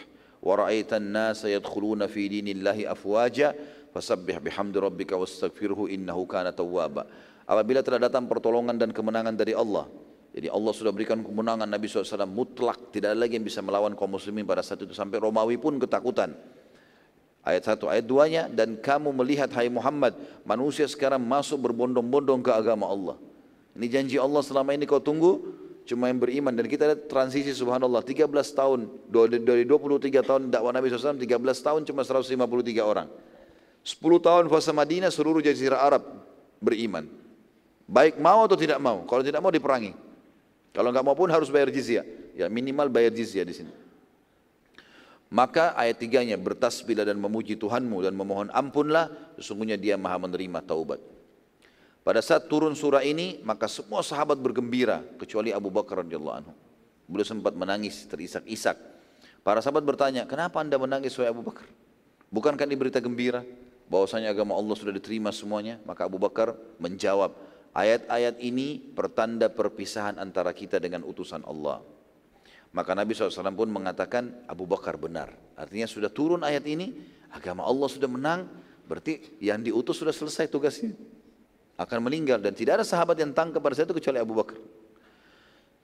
wa ra'aitan nasa yadkhuluna fi dinillahi afwaja fasabbih bihamdi rabbika wastaghfirhu innahu kana tawwaba. Apabila telah datang pertolongan dan kemenangan dari Allah, jadi Allah sudah berikan kemenangan Nabi SAW mutlak, tidak ada lagi yang bisa melawan kaum muslimin pada saat itu. Sampai Romawi pun ketakutan. Ayat 1, ayat 2-nya, dan kamu melihat hai Muhammad, manusia sekarang masuk berbondong-bondong ke agama Allah. Ini janji Allah selama ini kau tunggu cuma yang beriman. Dan kita lihat transisi subhanallah 13 tahun dari 23 tahun dakwah Nabi SAW 13 tahun cuma 153 orang. 10 tahun fase Madinah seluruh jazirah Arab beriman. Baik mau atau tidak mau kalau tidak mau diperangi. Kalau nggak mau pun harus bayar jizyah. Ya minimal bayar jizyah di sini. Maka ayat tiganya bertasbihlah dan memuji Tuhanmu dan memohon ampunlah. Sesungguhnya dia maha menerima taubat pada saat turun surah ini, maka semua sahabat bergembira kecuali Abu Bakar radhiyallahu anhu. Beliau sempat menangis terisak-isak. Para sahabat bertanya, "Kenapa Anda menangis wahai Abu Bakar? Bukankah ini berita gembira bahwasanya agama Allah sudah diterima semuanya?" Maka Abu Bakar menjawab, "Ayat-ayat ini pertanda perpisahan antara kita dengan utusan Allah." Maka Nabi SAW pun mengatakan Abu Bakar benar. Artinya sudah turun ayat ini, agama Allah sudah menang, berarti yang diutus sudah selesai tugasnya akan meninggal dan tidak ada sahabat yang tangkap pada saat itu kecuali Abu Bakar.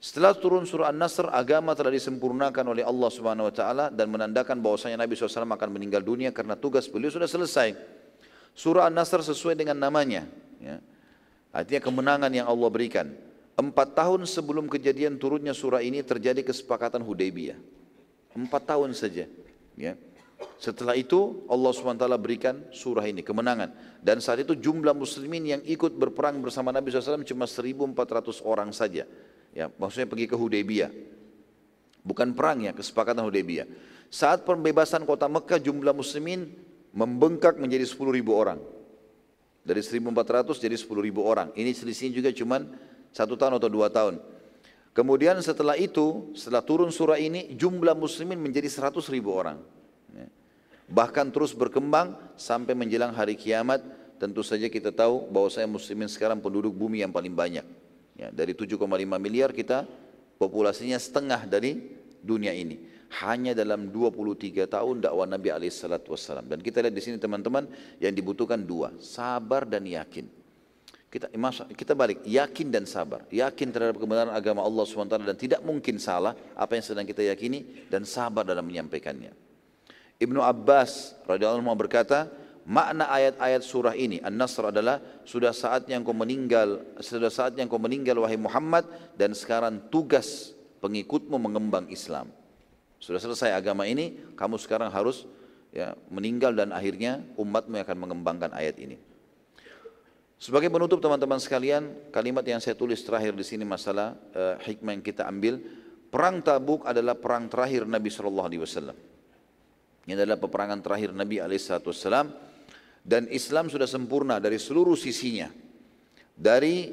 Setelah turun surah An-Nasr, agama telah disempurnakan oleh Allah Subhanahu wa taala dan menandakan bahwasanya Nabi SAW akan meninggal dunia karena tugas beliau sudah selesai. Surah An-Nasr sesuai dengan namanya, ya. Artinya kemenangan yang Allah berikan. Empat tahun sebelum kejadian turunnya surah ini terjadi kesepakatan Hudaybiyah. Empat tahun saja. Ya. Setelah itu Allah SWT berikan surah ini, kemenangan. Dan saat itu jumlah muslimin yang ikut berperang bersama Nabi SAW cuma 1.400 orang saja. Ya, maksudnya pergi ke Hudaybiyah. Bukan perang ya, kesepakatan Hudaybiyah. Saat pembebasan kota Mekah jumlah muslimin membengkak menjadi 10.000 orang. Dari 1.400 jadi 10.000 orang. Ini selisihnya juga cuma satu tahun atau dua tahun. Kemudian setelah itu, setelah turun surah ini, jumlah muslimin menjadi 100 ribu orang. Ya. Bahkan terus berkembang sampai menjelang hari kiamat. Tentu saja kita tahu bahwa saya muslimin sekarang penduduk bumi yang paling banyak. Ya, dari 7,5 miliar kita populasinya setengah dari dunia ini. Hanya dalam 23 tahun dakwah Nabi SAW. Dan kita lihat di sini teman-teman yang dibutuhkan dua, sabar dan yakin. Kita, kita balik, yakin dan sabar. Yakin terhadap kebenaran agama Allah SWT dan tidak mungkin salah apa yang sedang kita yakini dan sabar dalam menyampaikannya. Ibnu Abbas radhiyallahu anhu berkata, makna ayat-ayat surah ini An-Nasr adalah sudah saatnya engkau meninggal, sudah saatnya engkau meninggal wahai Muhammad dan sekarang tugas pengikutmu mengembang Islam. Sudah selesai agama ini, kamu sekarang harus ya, meninggal dan akhirnya umatmu akan mengembangkan ayat ini. Sebagai penutup teman-teman sekalian, kalimat yang saya tulis terakhir di sini masalah uh, hikmah yang kita ambil. Perang Tabuk adalah perang terakhir Nabi Shallallahu Alaihi Wasallam. Ini adalah peperangan terakhir Nabi Alaihissalam dan Islam sudah sempurna dari seluruh sisinya. Dari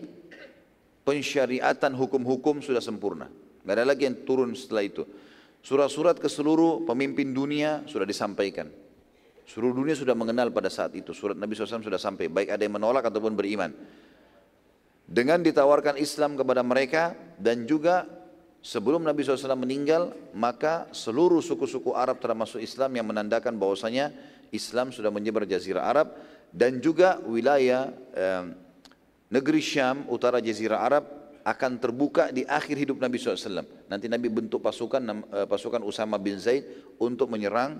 pensyariatan hukum-hukum sudah sempurna. Tidak ada lagi yang turun setelah itu. Surat-surat ke seluruh pemimpin dunia sudah disampaikan. Seluruh dunia sudah mengenal pada saat itu. Surat Nabi SAW sudah sampai. Baik ada yang menolak ataupun beriman. Dengan ditawarkan Islam kepada mereka dan juga sebelum Nabi SAW meninggal, maka seluruh suku-suku Arab termasuk Islam yang menandakan bahwasanya Islam sudah menyebar jazirah Arab dan juga wilayah eh, negeri Syam, utara jazirah Arab akan terbuka di akhir hidup Nabi SAW. Nanti Nabi bentuk pasukan eh, pasukan Usama bin Zaid untuk menyerang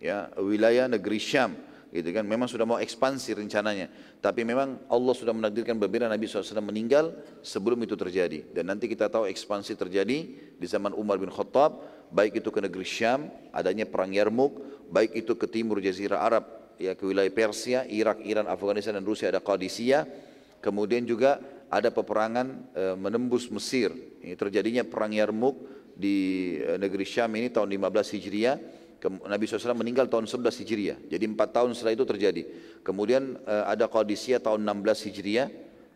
ya wilayah negeri Syam gitu kan? Memang sudah mau ekspansi rencananya. Tapi memang Allah sudah menakdirkan berbeda. Nabi SAW meninggal sebelum itu terjadi. Dan nanti kita tahu ekspansi terjadi di zaman Umar bin Khattab. Baik itu ke negeri Syam adanya perang Yarmuk baik itu ke timur Jazirah Arab ya ke wilayah Persia Irak Iran Afghanistan dan Rusia ada Qadisiyah. Kemudian juga ada peperangan e, menembus Mesir. Ini terjadinya perang Yarmuk di e, negeri Syam ini tahun 15 Hijriah Nabi SAW meninggal tahun 11 Hijriah. Jadi empat tahun setelah itu terjadi. Kemudian uh, ada Qadisiyah tahun 16 Hijriah.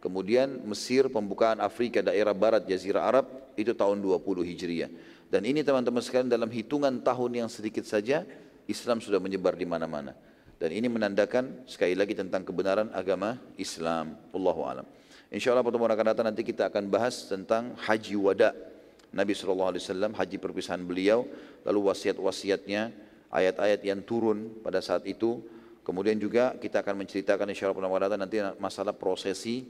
Kemudian Mesir, pembukaan Afrika, daerah barat, Jazirah Arab, itu tahun 20 Hijriah. Dan ini teman-teman sekalian dalam hitungan tahun yang sedikit saja, Islam sudah menyebar di mana-mana. Dan ini menandakan sekali lagi tentang kebenaran agama Islam. Allahu alam. Insya Allah pertemuan akan datang nanti kita akan bahas tentang haji wada' Nabi SAW, haji perpisahan beliau, lalu wasiat-wasiatnya, ayat-ayat yang turun pada saat itu. Kemudian juga kita akan menceritakan insya Allah nanti masalah prosesi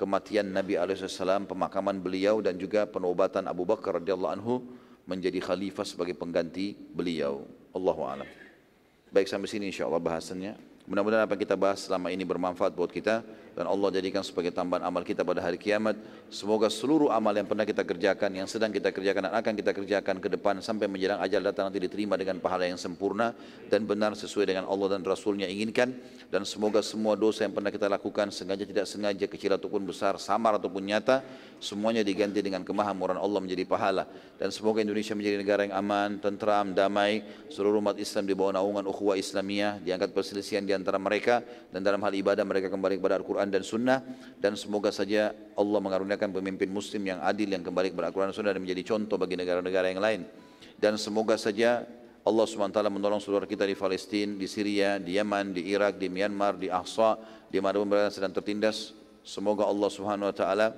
kematian Nabi SAW, pemakaman beliau dan juga penobatan Abu Bakar radhiyallahu anhu menjadi khalifah sebagai pengganti beliau. Allahu a'lam. Baik sampai sini insya Allah bahasannya. Mudah-mudahan apa yang kita bahas selama ini bermanfaat buat kita dan Allah jadikan sebagai tambahan amal kita pada hari kiamat. Semoga seluruh amal yang pernah kita kerjakan, yang sedang kita kerjakan dan akan kita kerjakan ke depan sampai menjelang ajal datang nanti diterima dengan pahala yang sempurna dan benar sesuai dengan Allah dan Rasulnya inginkan. Dan semoga semua dosa yang pernah kita lakukan sengaja tidak sengaja kecil ataupun besar, samar ataupun nyata, semuanya diganti dengan kemahamuran Allah menjadi pahala. Dan semoga Indonesia menjadi negara yang aman, tentram, damai, seluruh umat Islam di bawah naungan ukhuwah Islamiyah, diangkat perselisihan di antara mereka dan dalam hal ibadah mereka kembali kepada Al-Quran Al-Quran dan Sunnah dan semoga saja Allah mengaruniakan pemimpin muslim yang adil yang kembali kepada Al-Quran dan Sunnah dan menjadi contoh bagi negara-negara yang lain dan semoga saja Allah SWT menolong saudara kita di Palestina, di Syria, di Yaman, di Irak, di Myanmar, di Ahsa, di mana mereka sedang tertindas. Semoga Allah Subhanahu Wa Taala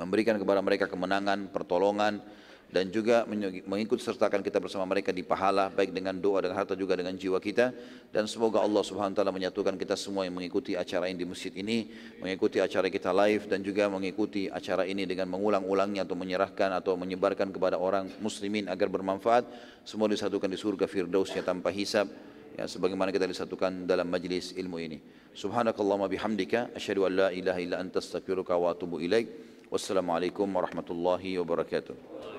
memberikan kepada mereka kemenangan, pertolongan, dan juga mengikut sertakan kita bersama mereka di pahala baik dengan doa dengan harta juga dengan jiwa kita dan semoga Allah Subhanahu wa taala menyatukan kita semua yang mengikuti acara ini di masjid ini mengikuti acara kita live dan juga mengikuti acara ini dengan mengulang-ulangnya atau menyerahkan atau menyebarkan kepada orang muslimin agar bermanfaat semua disatukan di surga firdausnya tanpa hisab ya sebagaimana kita disatukan dalam majlis ilmu ini. Subhanakallahumma bihamdika asyhadu an la ilaha illa anta astaghfiruka wa atubu ilaik. Wassalamualaikum warahmatullahi wabarakatuh.